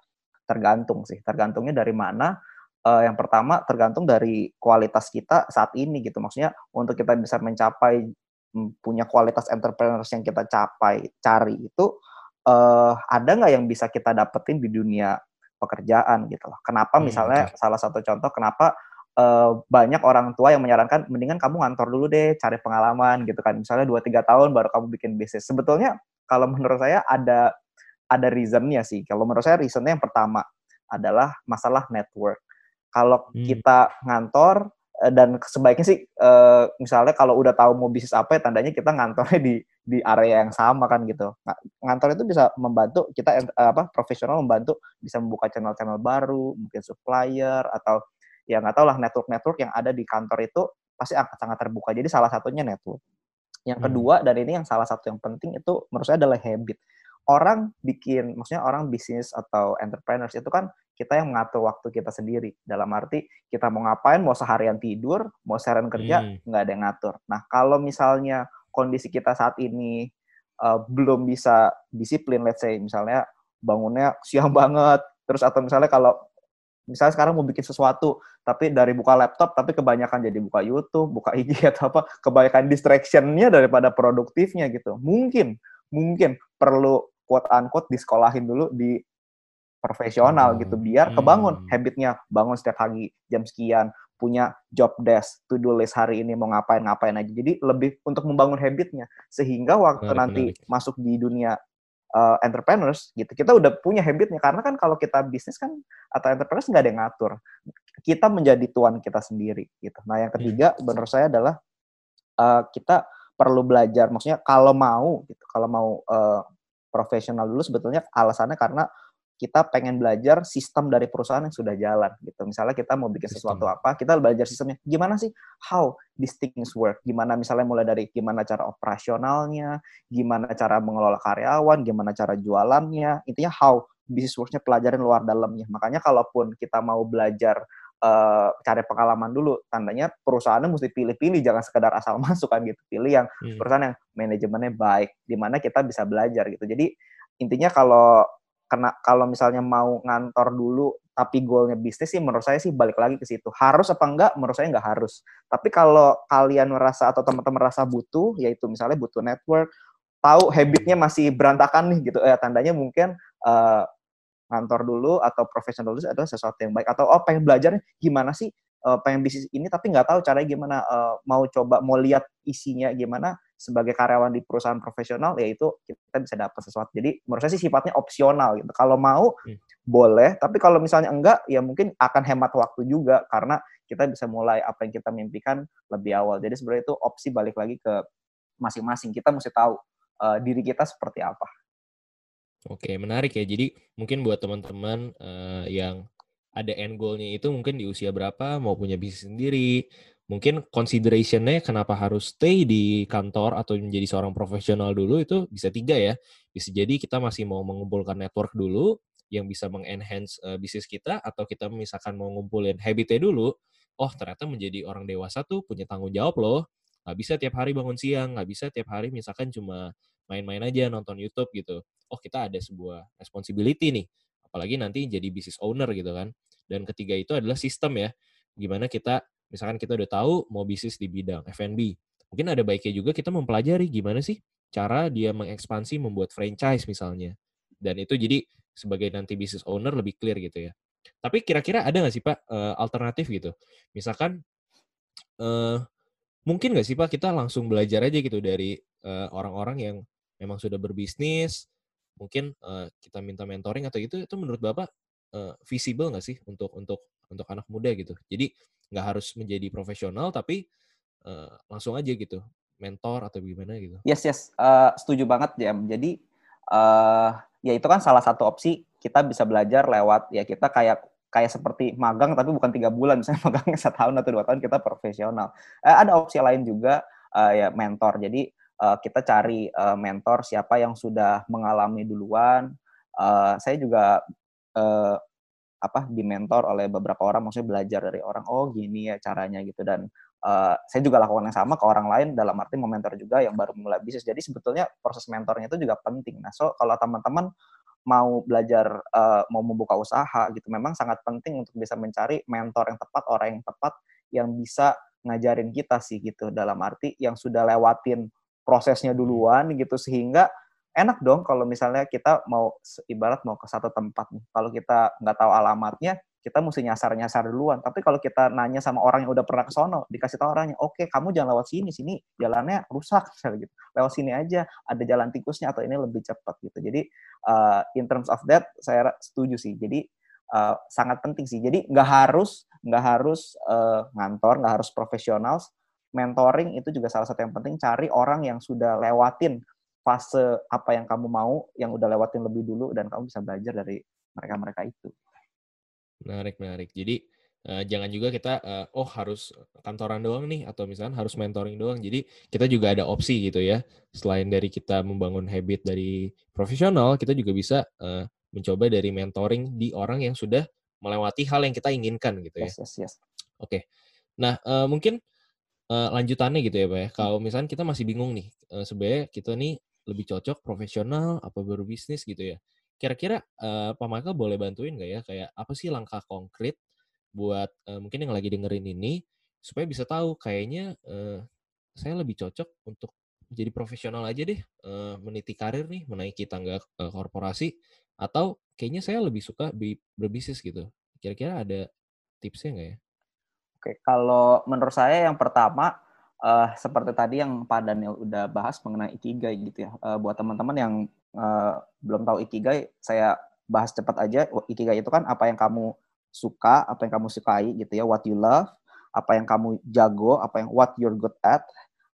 tergantung sih. Tergantungnya dari mana? Uh, yang pertama tergantung dari kualitas kita saat ini gitu. Maksudnya untuk kita bisa mencapai punya kualitas entrepreneurs yang kita capai cari itu uh, ada nggak yang bisa kita dapetin di dunia pekerjaan gitu loh. Kenapa hmm, misalnya okay. salah satu contoh kenapa uh, banyak orang tua yang menyarankan mendingan kamu ngantor dulu deh, cari pengalaman gitu kan. Misalnya 2 3 tahun baru kamu bikin bisnis. Sebetulnya kalau menurut saya ada ada reasonnya sih. Kalau menurut saya reasonnya yang pertama adalah masalah network. Kalau hmm. kita ngantor dan sebaiknya sih uh, misalnya kalau udah tahu mau bisnis apa ya tandanya kita ngantornya di di area yang sama kan gitu. Ngantor itu bisa membantu kita apa profesional membantu bisa membuka channel-channel baru, mungkin supplier atau ya nggak tahu lah network-network yang ada di kantor itu pasti akan sangat terbuka. Jadi salah satunya network. Yang hmm. kedua dan ini yang salah satu yang penting itu menurut saya adalah habit. Orang bikin, maksudnya orang bisnis atau entrepreneurs itu kan kita yang mengatur waktu kita sendiri. Dalam arti kita mau ngapain, mau seharian tidur, mau seharian kerja, hmm. nggak ada yang ngatur. Nah kalau misalnya kondisi kita saat ini uh, belum bisa disiplin, let's say misalnya bangunnya siang banget, terus atau misalnya kalau misalnya sekarang mau bikin sesuatu tapi dari buka laptop tapi kebanyakan jadi buka YouTube, buka IG atau apa, kebanyakan distractionnya daripada produktifnya gitu. Mungkin mungkin perlu quote unquote disekolahin dulu di profesional hmm. gitu biar kebangun hmm. habitnya bangun setiap pagi jam sekian punya job desk to do list hari ini mau ngapain ngapain aja jadi lebih untuk membangun habitnya sehingga waktu menarik, nanti menarik. masuk di dunia uh, entrepreneurs gitu kita udah punya habitnya karena kan kalau kita bisnis kan atau entrepreneurs nggak ada yang ngatur kita menjadi tuan kita sendiri gitu nah yang ketiga hmm. menurut saya adalah uh, kita perlu belajar maksudnya kalau mau gitu kalau mau uh, profesional dulu sebetulnya alasannya karena kita pengen belajar sistem dari perusahaan yang sudah jalan gitu. Misalnya kita mau bikin sistem. sesuatu apa, kita belajar sistemnya. Gimana sih how these things work? Gimana misalnya mulai dari gimana cara operasionalnya, gimana cara mengelola karyawan, gimana cara jualannya. Intinya how business works-nya pelajarin luar dalamnya. Makanya kalaupun kita mau belajar uh, cari pengalaman dulu, tandanya perusahaannya mesti pilih-pilih, jangan sekedar asal masuk kan gitu. Pilih yang hmm. perusahaan yang manajemennya baik, di mana kita bisa belajar gitu. Jadi intinya kalau kena kalau misalnya mau ngantor dulu tapi goalnya bisnis sih menurut saya sih balik lagi ke situ harus apa enggak menurut saya enggak harus tapi kalau kalian merasa atau teman-teman merasa butuh yaitu misalnya butuh network tahu habitnya masih berantakan nih gitu ya tandanya mungkin uh, ngantor dulu atau profesional dulu adalah sesuatu yang baik atau oh pengen belajar gimana sih uh, pengen bisnis ini tapi nggak tahu caranya gimana uh, mau coba mau lihat isinya gimana sebagai karyawan di perusahaan profesional yaitu kita bisa dapat sesuatu. Jadi menurut saya sih sifatnya opsional gitu. Kalau mau hmm. boleh, tapi kalau misalnya enggak ya mungkin akan hemat waktu juga karena kita bisa mulai apa yang kita mimpikan lebih awal. Jadi sebenarnya itu opsi balik lagi ke masing-masing. Kita mesti tahu uh, diri kita seperti apa. Oke, menarik ya. Jadi mungkin buat teman-teman uh, yang ada end goal-nya itu mungkin di usia berapa, mau punya bisnis sendiri, mungkin consideration-nya kenapa harus stay di kantor atau menjadi seorang profesional dulu itu bisa tiga ya. Bisa jadi kita masih mau mengumpulkan network dulu yang bisa mengenhance uh, bisnis kita atau kita misalkan mau ngumpulin habitnya dulu. Oh ternyata menjadi orang dewasa tuh punya tanggung jawab loh. Nggak bisa tiap hari bangun siang, nggak bisa tiap hari misalkan cuma main-main aja nonton YouTube gitu. Oh kita ada sebuah responsibility nih. Apalagi nanti jadi business owner gitu kan. Dan ketiga itu adalah sistem ya. Gimana kita misalkan kita udah tahu mau bisnis di bidang F&B, mungkin ada baiknya juga kita mempelajari gimana sih cara dia mengekspansi membuat franchise misalnya. Dan itu jadi sebagai nanti business owner lebih clear gitu ya. Tapi kira-kira ada nggak sih Pak uh, alternatif gitu? Misalkan uh, mungkin nggak sih Pak kita langsung belajar aja gitu dari orang orang-orang yang memang sudah berbisnis, mungkin uh, kita minta mentoring atau itu itu menurut Bapak uh, visible nggak sih untuk untuk untuk anak muda gitu? Jadi nggak harus menjadi profesional tapi uh, langsung aja gitu mentor atau gimana gitu. Yes yes uh, setuju banget Jam. Jadi uh, ya itu kan salah satu opsi kita bisa belajar lewat ya kita kayak kayak seperti magang tapi bukan tiga bulan misalnya satu tahun atau dua tahun kita profesional. Uh, ada opsi lain juga uh, ya mentor. Jadi uh, kita cari uh, mentor siapa yang sudah mengalami duluan. Uh, saya juga uh, apa di mentor oleh beberapa orang maksudnya belajar dari orang oh gini ya caranya gitu. Dan uh, saya juga lakukan yang sama ke orang lain dalam arti mementor juga yang baru mulai bisnis. Jadi sebetulnya proses mentornya itu juga penting. Nah so kalau teman-teman mau belajar uh, mau membuka usaha gitu memang sangat penting untuk bisa mencari mentor yang tepat orang yang tepat yang bisa ngajarin kita sih gitu. Dalam arti yang sudah lewatin prosesnya duluan gitu sehingga enak dong kalau misalnya kita mau ibarat mau ke satu tempat nih. Kalau kita nggak tahu alamatnya, kita mesti nyasar-nyasar duluan. Tapi kalau kita nanya sama orang yang udah pernah ke sono, dikasih tahu orangnya, oke okay, kamu jangan lewat sini, sini jalannya rusak, misalnya gitu. Lewat sini aja, ada jalan tikusnya atau ini lebih cepat gitu. Jadi uh, in terms of that, saya setuju sih. Jadi uh, sangat penting sih. Jadi nggak harus nggak harus uh, ngantor, nggak harus profesional. Mentoring itu juga salah satu yang penting. Cari orang yang sudah lewatin fase apa yang kamu mau yang udah lewatin lebih dulu dan kamu bisa belajar dari mereka-mereka itu. Menarik, menarik. Jadi uh, jangan juga kita uh, oh harus kantoran doang nih atau misalnya harus mentoring doang. Jadi kita juga ada opsi gitu ya. Selain dari kita membangun habit dari profesional, kita juga bisa uh, mencoba dari mentoring di orang yang sudah melewati hal yang kita inginkan gitu ya. Yes, yes, yes. Oke. Okay. Nah, uh, mungkin uh, lanjutannya gitu ya, Pak ya. Kalau misalnya kita masih bingung nih, uh, sebenarnya kita nih lebih cocok profesional apa baru bisnis gitu ya. Kira-kira uh, Pak Michael boleh bantuin nggak ya kayak apa sih langkah konkret buat uh, mungkin yang lagi dengerin ini supaya bisa tahu kayaknya uh, saya lebih cocok untuk jadi profesional aja deh uh, meniti karir nih menaiki tangga uh, korporasi atau kayaknya saya lebih suka berbisnis gitu. Kira-kira ada tipsnya nggak ya? Oke, kalau menurut saya yang pertama uh, seperti tadi yang Pak Daniel udah bahas mengenai ikigai gitu ya. Uh, buat teman-teman yang uh, belum tahu ikigai, saya bahas cepat aja. Ikigai itu kan apa yang kamu suka, apa yang kamu sukai gitu ya, what you love, apa yang kamu jago, apa yang what you're good at,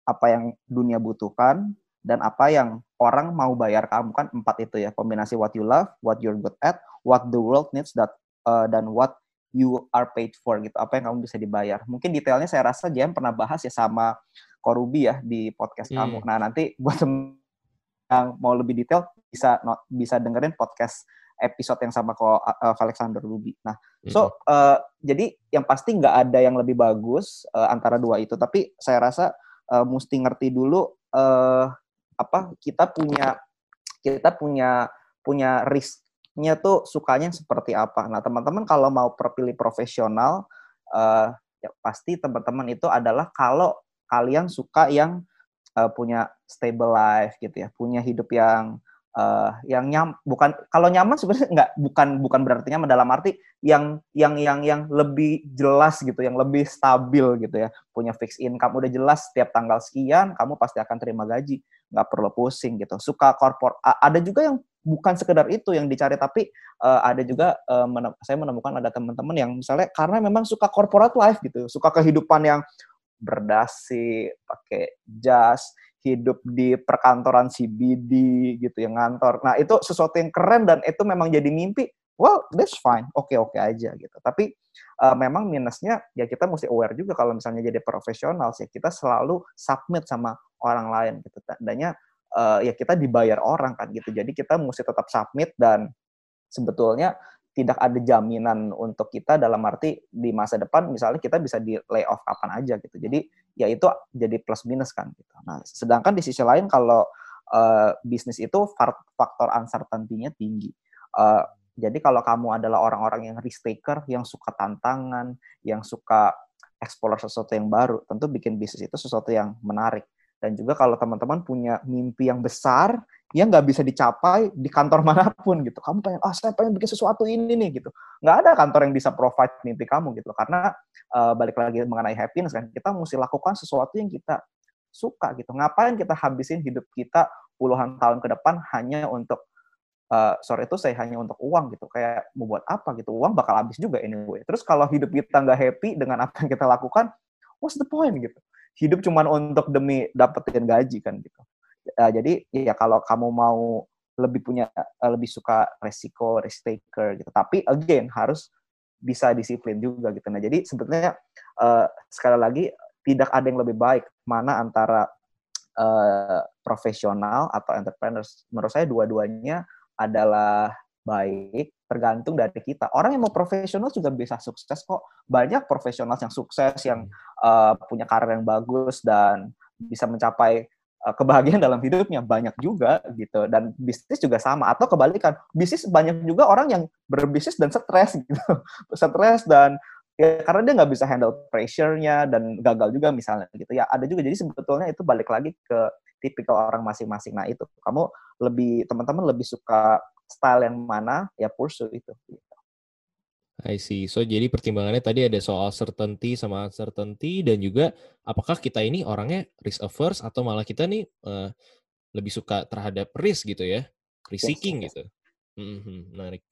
apa yang dunia butuhkan, dan apa yang orang mau bayar kamu kan empat itu ya kombinasi what you love, what you're good at, what the world needs that uh, dan what you are paid for gitu apa yang kamu bisa dibayar mungkin detailnya saya rasa Jam pernah bahas ya sama Korubi ya di podcast hmm. kamu nah nanti buat yang mau lebih detail bisa not, bisa dengerin podcast episode yang sama kok uh, Alexander Ruby. Nah, hmm. so uh, jadi yang pasti nggak ada yang lebih bagus uh, antara dua itu, tapi saya rasa uh, mesti ngerti dulu uh, apa kita punya kita punya punya risk nya tuh sukanya seperti apa. Nah, teman-teman kalau mau terpilih profesional, uh, ya pasti teman-teman itu adalah kalau kalian suka yang uh, punya stable life gitu ya, punya hidup yang uh, yang nyam bukan kalau nyaman sebenarnya nggak bukan bukan berarti nyaman dalam arti yang yang yang yang lebih jelas gitu, yang lebih stabil gitu ya, punya fixed income udah jelas setiap tanggal sekian kamu pasti akan terima gaji, nggak perlu pusing gitu. Suka korpor ada juga yang bukan sekedar itu yang dicari tapi uh, ada juga uh, menem saya menemukan ada teman-teman yang misalnya karena memang suka corporate life gitu suka kehidupan yang berdasi pakai jas hidup di perkantoran CBD gitu yang ngantor. Nah itu sesuatu yang keren dan itu memang jadi mimpi. Well that's fine. Oke oke aja gitu. Tapi uh, memang minusnya ya kita mesti aware juga kalau misalnya jadi profesional sih kita selalu submit sama orang lain gitu. Tandanya uh, ya kita dibayar orang kan gitu. Jadi kita mesti tetap submit dan sebetulnya tidak ada jaminan untuk kita dalam arti di masa depan misalnya kita bisa di layoff kapan aja gitu. Jadi ya itu jadi plus minus kan gitu nah sedangkan di sisi lain kalau uh, bisnis itu faktor uncertainty-nya tinggi uh, jadi kalau kamu adalah orang-orang yang risk taker, yang suka tantangan, yang suka explore sesuatu yang baru, tentu bikin bisnis itu sesuatu yang menarik. Dan juga kalau teman-teman punya mimpi yang besar, yang nggak bisa dicapai di kantor mana pun gitu. Kamu pengen, oh saya pengen bikin sesuatu ini nih gitu. Nggak ada kantor yang bisa provide mimpi kamu gitu. Karena uh, balik lagi mengenai happiness kan, kita mesti lakukan sesuatu yang kita suka gitu. Ngapain kita habisin hidup kita puluhan tahun ke depan hanya untuk uh, sore itu saya hanya untuk uang gitu kayak mau buat apa gitu uang bakal habis juga ini gue terus kalau hidup kita nggak happy dengan apa yang kita lakukan what's the point gitu hidup cuma untuk demi dapetin gaji kan gitu uh, jadi ya kalau kamu mau lebih punya uh, lebih suka resiko risk taker gitu tapi again harus bisa disiplin juga gitu nah jadi sebetulnya uh, sekali lagi tidak ada yang lebih baik mana antara uh, profesional atau entrepreneurs menurut saya dua-duanya adalah baik tergantung dari kita. Orang yang mau profesional juga bisa sukses kok. Banyak profesional yang sukses yang uh, punya karir yang bagus dan bisa mencapai kebahagiaan dalam hidupnya banyak juga gitu. Dan bisnis juga sama atau kebalikan. Bisnis banyak juga orang yang berbisnis dan stres gitu. stres dan ya karena dia nggak bisa handle pressure-nya dan gagal juga misalnya gitu ya ada juga jadi sebetulnya itu balik lagi ke tipikal orang masing-masing nah itu kamu lebih teman-teman lebih suka style yang mana ya pursue itu. I see. So jadi pertimbangannya tadi ada soal certainty sama uncertainty dan juga apakah kita ini orangnya risk averse atau malah kita nih uh, lebih suka terhadap risk gitu ya, risk seeking yes, yes. gitu. Mm-hmm, menarik.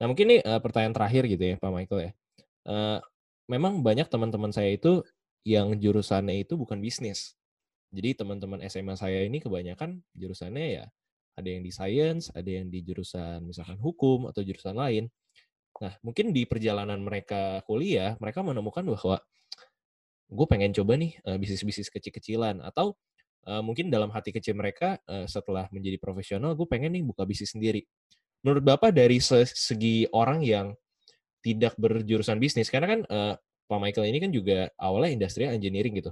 Nah mungkin nih uh, pertanyaan terakhir gitu ya Pak Michael ya. Uh, memang banyak teman-teman saya itu yang jurusannya itu bukan bisnis. Jadi teman-teman SMA saya ini kebanyakan jurusannya ya ada yang di science, ada yang di jurusan misalkan hukum atau jurusan lain. Nah, mungkin di perjalanan mereka kuliah, mereka menemukan bahwa gue pengen coba nih uh, bisnis-bisnis kecil-kecilan atau uh, mungkin dalam hati kecil mereka uh, setelah menjadi profesional, gue pengen nih buka bisnis sendiri. Menurut Bapak dari segi orang yang tidak berjurusan bisnis, karena kan uh, Pak Michael ini kan juga awalnya industrial engineering gitu.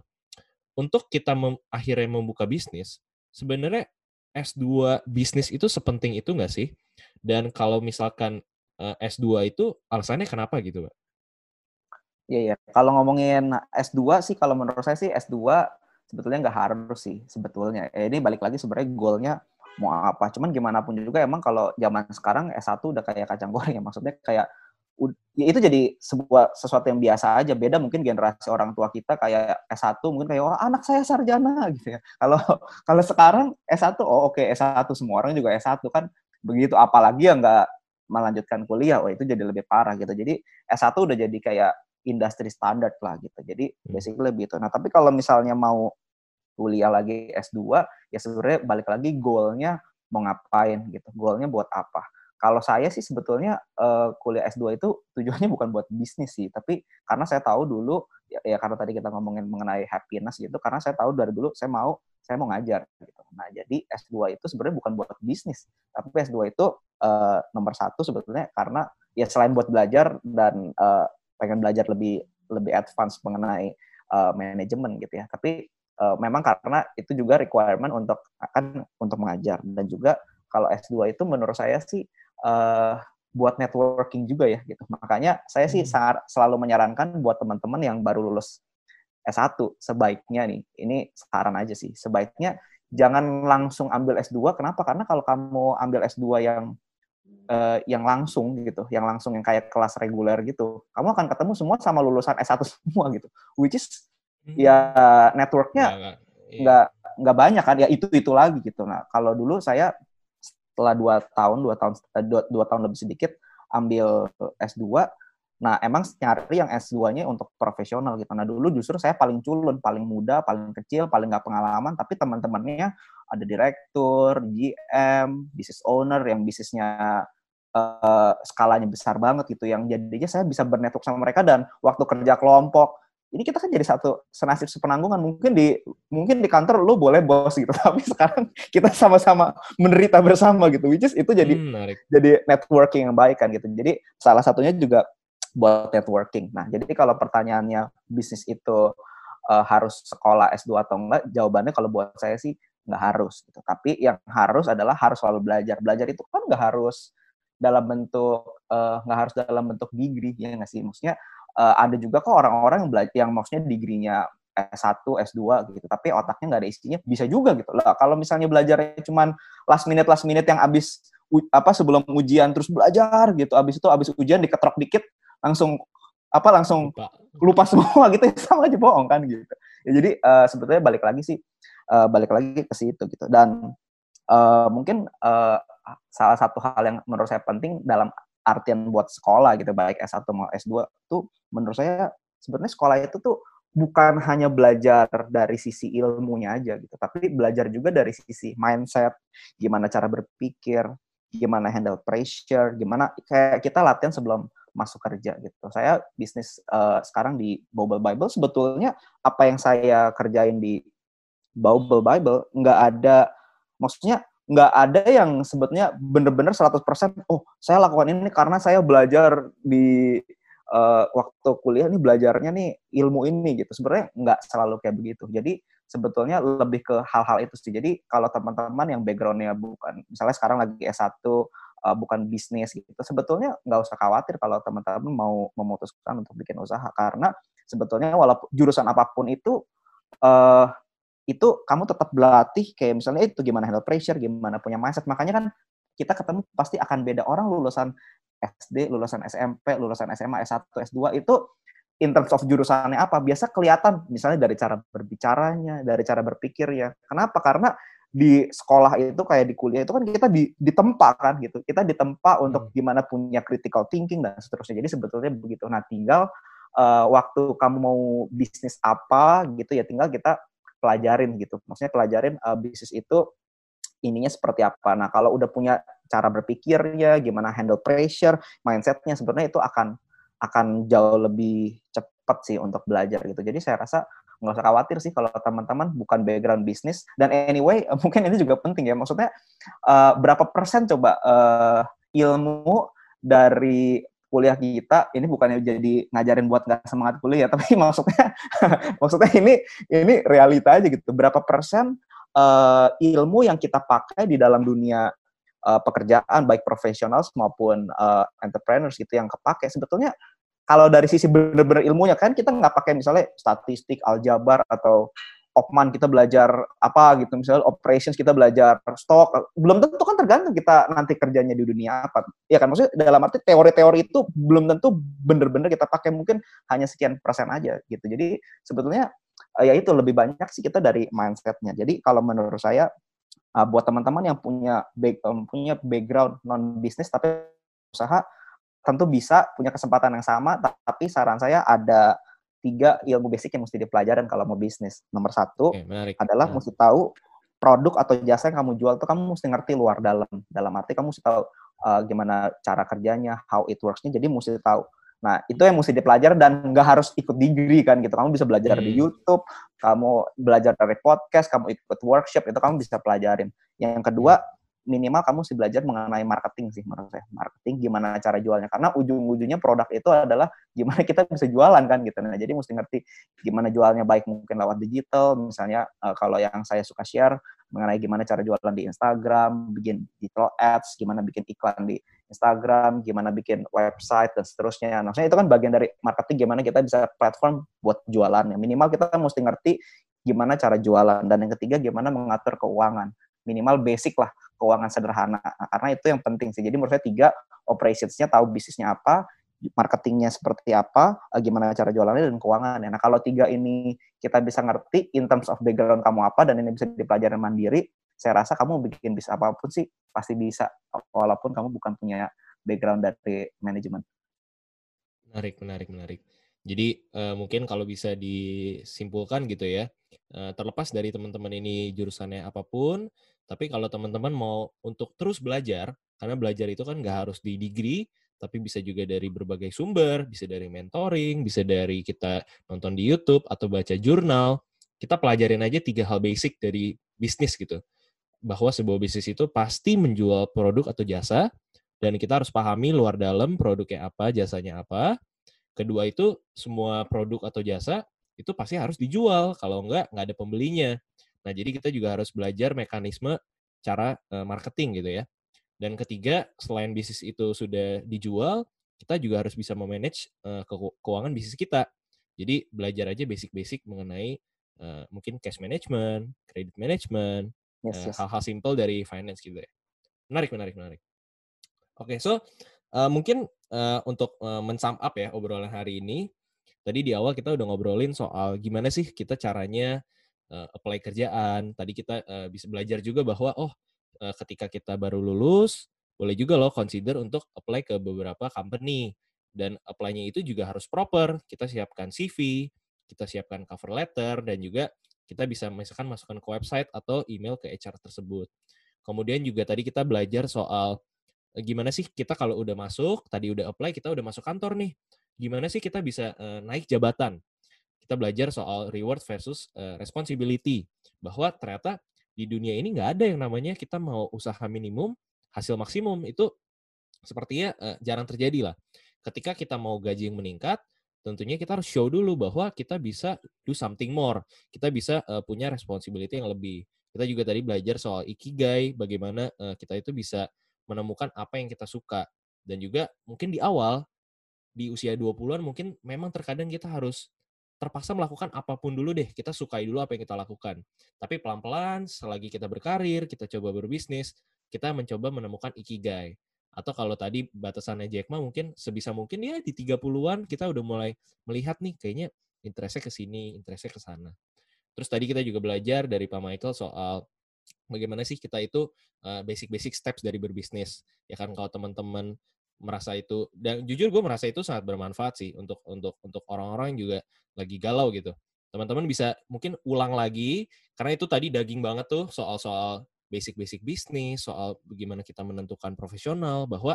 Untuk kita mem akhirnya membuka bisnis, sebenarnya S2 bisnis itu sepenting itu nggak sih? Dan kalau misalkan uh, S2 itu alasannya kenapa gitu, Pak? Iya, ya. Kalau ngomongin S2 sih, kalau menurut saya sih S2 sebetulnya nggak harus sih sebetulnya. Eh, ini balik lagi sebenarnya goalnya mau apa. Cuman gimana pun juga emang kalau zaman sekarang S1 udah kayak kacang goreng ya. Maksudnya kayak ya itu jadi sebuah sesuatu yang biasa aja beda mungkin generasi orang tua kita kayak S1 mungkin kayak oh anak saya sarjana gitu ya kalau kalau sekarang S1 oh oke okay, S1 semua orang juga S1 kan begitu apalagi yang nggak melanjutkan kuliah oh itu jadi lebih parah gitu. Jadi S1 udah jadi kayak industri standar lah gitu. Jadi hmm. basically lebih itu. Nah tapi kalau misalnya mau kuliah lagi S2 ya sebenarnya balik lagi goalnya mau ngapain gitu. Goalnya buat apa kalau saya sih sebetulnya uh, kuliah S2 itu tujuannya bukan buat bisnis sih, tapi karena saya tahu dulu ya, ya karena tadi kita ngomongin mengenai happiness gitu, karena saya tahu dari dulu saya mau saya mau ngajar gitu. Nah, jadi S2 itu sebenarnya bukan buat bisnis, tapi S2 itu uh, nomor satu sebetulnya karena ya selain buat belajar dan uh, pengen belajar lebih lebih advance mengenai uh, manajemen gitu ya. Tapi uh, memang karena itu juga requirement untuk akan untuk mengajar dan juga kalau S2 itu menurut saya sih uh, buat networking juga ya gitu. Makanya saya sih hmm. sangat selalu menyarankan buat teman-teman yang baru lulus S1 sebaiknya nih, ini saran aja sih, sebaiknya jangan langsung ambil S2. Kenapa? Karena kalau kamu ambil S2 yang uh, yang langsung gitu, yang langsung yang kayak kelas reguler gitu, kamu akan ketemu semua sama lulusan S1 semua gitu. Which is hmm. ya networknya nggak iya. nggak banyak kan, ya itu itu lagi gitu. Nah kalau dulu saya setelah dua tahun dua tahun eh, dua, dua tahun lebih sedikit ambil S2 nah emang nyari yang S2-nya untuk profesional gitu. Nah dulu justru saya paling culun paling muda paling kecil paling nggak pengalaman tapi teman-temannya ada direktur GM business owner yang bisnisnya uh, skalanya besar banget gitu yang jadinya saya bisa bernetwork sama mereka dan waktu kerja kelompok ini kita kan jadi satu senasib sepenanggungan. Mungkin di mungkin di kantor lu boleh bos gitu. Tapi sekarang kita sama-sama menderita bersama gitu. Which is itu jadi hmm, jadi networking yang baik kan gitu. Jadi salah satunya juga buat networking. Nah jadi kalau pertanyaannya bisnis itu uh, harus sekolah S2 atau enggak jawabannya kalau buat saya sih nggak harus gitu. Tapi yang harus adalah harus selalu belajar. Belajar itu kan nggak harus dalam bentuk eh, nggak uh, harus dalam bentuk degree ya nggak sih? Maksudnya uh, ada juga kok orang-orang yang belajar yang maksudnya degree-nya S1, S2 gitu, tapi otaknya nggak ada isinya, bisa juga gitu. Lah kalau misalnya belajarnya cuman last minute last minute yang abis apa sebelum ujian terus belajar gitu, abis itu abis ujian diketrok dikit langsung apa langsung lupa, lupa semua gitu sama aja bohong kan gitu. Ya, jadi uh, sebetulnya balik lagi sih uh, balik lagi ke situ gitu dan uh, mungkin uh, salah satu hal yang menurut saya penting dalam artian buat sekolah gitu baik S1 maupun S2 tuh menurut saya sebenarnya sekolah itu tuh bukan hanya belajar dari sisi ilmunya aja gitu tapi belajar juga dari sisi mindset gimana cara berpikir gimana handle pressure gimana kayak kita latihan sebelum masuk kerja gitu. Saya bisnis uh, sekarang di Bible Bible sebetulnya apa yang saya kerjain di Bible Bible nggak ada maksudnya nggak ada yang sebetulnya bener-bener 100% oh saya lakukan ini karena saya belajar di uh, waktu kuliah nih belajarnya nih ilmu ini gitu. Sebenarnya nggak selalu kayak begitu. Jadi sebetulnya lebih ke hal-hal itu sih. Jadi kalau teman-teman yang backgroundnya bukan misalnya sekarang lagi S1 uh, eh, bukan bisnis gitu sebetulnya nggak usah khawatir kalau teman-teman mau memutuskan untuk bikin usaha. Karena sebetulnya walaupun jurusan apa pun itu uh, itu kamu tetap berlatih kayak misalnya itu gimana handle pressure, gimana punya mindset. Makanya kan kita ketemu pasti akan beda orang lulusan SD, lulusan SMP, lulusan SMA, S1, S2 itu in terms of jurusannya apa biasa kelihatan misalnya dari cara berbicaranya, dari cara berpikir ya. Kenapa? Karena di sekolah itu kayak di kuliah itu kan kita di, ditempa kan gitu. Kita ditempa untuk hmm. gimana punya critical thinking dan seterusnya. Jadi sebetulnya begitu. Nah, tinggal uh, waktu kamu mau bisnis apa gitu ya tinggal kita pelajarin gitu. Maksudnya pelajarin uh, bisnis itu ininya seperti apa. Nah, kalau udah punya cara berpikirnya, gimana handle pressure, mindsetnya sebenarnya itu akan akan jauh lebih cepat sih untuk belajar gitu. Jadi saya rasa nggak usah khawatir sih kalau teman-teman bukan background bisnis. Dan anyway, mungkin ini juga penting ya. Maksudnya uh, berapa persen coba uh, ilmu dari kuliah kita ini bukannya jadi ngajarin buat nggak semangat kuliah tapi maksudnya maksudnya ini ini realita aja gitu. Berapa persen uh, ilmu yang kita pakai di dalam dunia uh, pekerjaan baik profesional maupun uh, entrepreneurs gitu yang kepake sebetulnya kalau dari sisi benar-benar ilmunya kan kita nggak pakai misalnya statistik aljabar atau Opman kita belajar apa gitu misalnya operations kita belajar stok belum tentu kan tergantung kita nanti kerjanya di dunia apa. Ya kan? Maksudnya dalam arti teori-teori itu belum tentu bener-bener kita pakai mungkin hanya sekian persen aja gitu. Jadi sebetulnya ya itu lebih banyak sih kita dari mindsetnya. Jadi kalau menurut saya uh, buat teman-teman yang punya um, punya background non bisnis tapi usaha tentu bisa punya kesempatan yang sama tapi saran saya ada tiga ilmu basic yang mesti dipelajarin kalau mau bisnis. Nomor satu Oke, adalah nah. mesti tahu produk atau jasa yang kamu jual tuh kamu mesti ngerti luar dalam. Dalam arti kamu mesti tahu uh, gimana cara kerjanya, how it works-nya. Jadi mesti tahu. Nah, itu yang mesti dipelajari dan nggak harus ikut degree kan gitu. Kamu bisa belajar hmm. di YouTube, kamu belajar dari podcast, kamu ikut workshop, itu kamu bisa pelajarin. Yang kedua, hmm minimal kamu sih belajar mengenai marketing sih menurut saya. Marketing gimana cara jualnya karena ujung-ujungnya produk itu adalah gimana kita bisa jualan kan gitu. Nah, jadi mesti ngerti gimana jualnya baik mungkin lewat digital misalnya uh, kalau yang saya suka share mengenai gimana cara jualan di Instagram, bikin digital ads, gimana bikin iklan di Instagram, gimana bikin website dan seterusnya. Nah, maksudnya itu kan bagian dari marketing gimana kita bisa platform buat jualannya. Minimal kita mesti ngerti gimana cara jualan dan yang ketiga gimana mengatur keuangan. Minimal basic lah keuangan sederhana. Nah, karena itu yang penting sih. Jadi menurut saya tiga, operationsnya tahu bisnisnya apa, marketingnya seperti apa, eh, gimana cara jualannya dan keuangannya. Nah kalau tiga ini kita bisa ngerti in terms of background kamu apa dan ini bisa dipelajari mandiri, saya rasa kamu bikin bisnis apa pun sih pasti bisa, walaupun kamu bukan punya background dari manajemen. Menarik, menarik, menarik. Jadi uh, mungkin kalau bisa disimpulkan gitu ya, uh, terlepas dari teman-teman ini jurusannya apa pun, tapi kalau teman-teman mau untuk terus belajar, Karena belajar itu kan nggak harus di degree, tapi bisa juga dari berbagai sumber, bisa dari mentoring, bisa dari kita nonton di YouTube atau baca jurnal. Kita pelajarin aja tiga hal basic dari bisnis gitu. Bahwa sebuah bisnis itu pasti menjual produk atau jasa, dan kita harus pahami luar dalam produknya apa, jasanya apa. Kedua itu semua produk atau jasa itu pasti harus dijual, kalau enggak nggak ada pembelinya. Nah, jadi kita juga harus belajar mekanisme cara marketing gitu ya. Dan ketiga, selain bisnis itu sudah dijual, kita juga harus bisa memanage uh, keuangan bisnis kita. Jadi belajar aja basic-basic mengenai uh, mungkin cash management, credit management, yes, yes. hal-hal simple dari finance gitu ya. Menarik, menarik, menarik. Oke, okay, so uh, mungkin uh, untuk uh, mensum up ya obrolan hari ini, tadi di awal kita udah ngobrolin soal gimana sih kita caranya uh, apply kerjaan. Tadi kita uh, bisa belajar juga bahwa oh uh, ketika kita baru lulus, boleh juga loh consider untuk apply ke beberapa company. Dan apply-nya itu juga harus proper. Kita siapkan CV, kita siapkan cover letter, dan juga kita bisa misalkan masukkan ke website atau email ke HR tersebut. Kemudian juga tadi kita belajar soal gimana sih kita kalau udah masuk, tadi udah apply, kita udah masuk kantor nih. Gimana sih kita bisa naik jabatan? Kita belajar soal reward versus uh, responsibility. Bahwa ternyata di dunia ini nggak ada yang namanya kita mau usaha minimum hasil maksimum itu sepertinya uh, jarang terjadi lah. Ketika kita mau gaji yang meningkat, tentunya kita harus show dulu bahwa kita bisa do something more. Kita bisa uh, punya responsibility yang lebih. Kita juga tadi belajar soal ikigai, bagaimana kita itu bisa menemukan apa yang kita suka. Dan juga mungkin di awal, di usia 20-an mungkin memang terkadang kita harus terpaksa melakukan apa pun dulu deh. Kita sukai dulu apa yang kita lakukan. Tapi pelan-pelan, selagi kita berkarir, kita coba berbisnis, kita mencoba menemukan ikigai. Atau kalau tadi batasannya Jack Ma mungkin sebisa mungkin ya di 30-an kita udah mulai melihat nih kayaknya interestnya ke sini, interestnya ke sana. Terus tadi kita juga belajar dari Pak Michael soal bagaimana sih kita itu eh, basic-basic steps dari berbisnis. Ya kan kalau teman-teman merasa itu dan jujur gue merasa itu sangat bermanfaat sih untuk untuk untuk orang-orang yang juga lagi galau gitu. Teman-teman bisa mungkin ulang lagi karena itu tadi daging banget tuh soal-soal basic-basic bisnis soal bagaimana kita menentukan profesional bahwa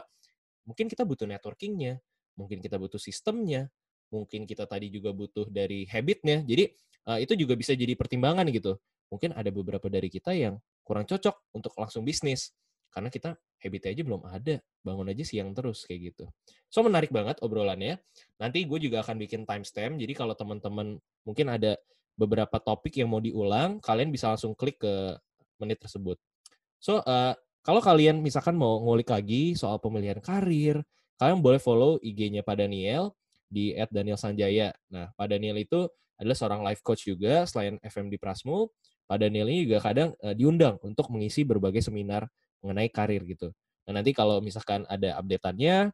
mungkin kita butuh networkingnya mungkin kita butuh sistemnya mungkin kita tadi juga butuh dari habitnya. Jadi uh, itu juga bisa jadi pertimbangan gitu. Mungkin ada beberapa dari kita yang kurang cocok untuk langsung bisnis karena kita habit aja belum ada bangun aja siang terus kayak gitu. So menarik banget obrolannya. Nanti gue juga akan bikin timestamp. Jadi kalau teman-teman mungkin ada beberapa topik yang mau diulang kalian bisa langsung klik ke menit tersebut. So uh, kalau kalian misalkan mau ngulik lagi soal pemilihan karir kalian boleh follow IG-nya Pak Daniel di @danielsanjaya. Nah Pak Daniel itu adalah seorang life coach juga selain FM di Prasmu Pak Daniel ini juga kadang uh, diundang untuk mengisi berbagai seminar mengenai karir gitu. Nah, nanti kalau misalkan ada update-annya,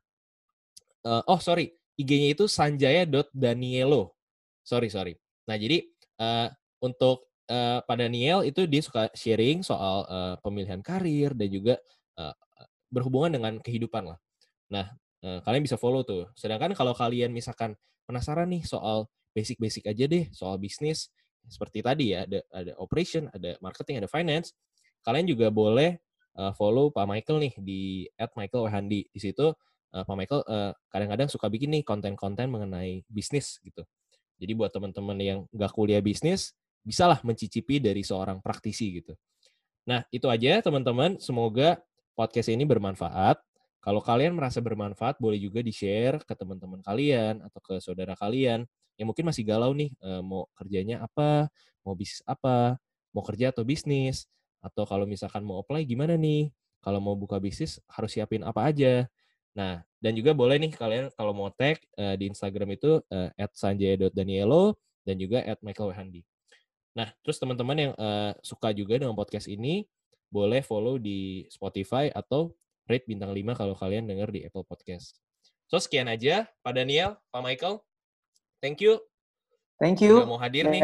uh, oh sorry, IG-nya itu sanjaya.danielo. Sorry, sorry. Nah, jadi uh, untuk uh, Pak Daniel itu dia suka sharing soal uh, pemilihan karir dan juga uh, berhubungan dengan kehidupan lah. Nah, uh, kalian bisa follow tuh. Sedangkan kalau kalian misalkan penasaran nih soal basic-basic aja deh, soal bisnis, seperti tadi ya, ada, ada operation, ada marketing, ada finance, kalian juga boleh uh, follow Pak Michael nih di @michaelwehandi. Di situ uh, Pak Michael uh, kadang-kadang suka bikin nih konten-konten mengenai bisnis gitu. Jadi buat teman-teman yang nggak kuliah bisnis, bisalah mencicipi dari seorang praktisi gitu. Nah, itu aja teman-teman. Semoga podcast ini bermanfaat. Kalau kalian merasa bermanfaat, boleh juga di-share ke teman-teman kalian atau ke saudara kalian yang mungkin masih galau nih, mau kerjanya apa, mau bisnis apa, mau kerja atau bisnis. Atau kalau misalkan mau apply gimana nih? Kalau mau buka bisnis harus siapin apa aja? Nah, dan juga boleh nih kalian kalau mau tag uh, di Instagram itu uh, @sanjaya.danielo dan juga @michaelwehandi. Nah, terus teman-teman yang uh, suka juga dengan podcast ini boleh follow di Spotify atau rate bintang 5 kalau kalian dengar di Apple Podcast. So sekian aja Pak Daniel, Pak Michael. Thank you. Thank you. Udah mau hadir nih.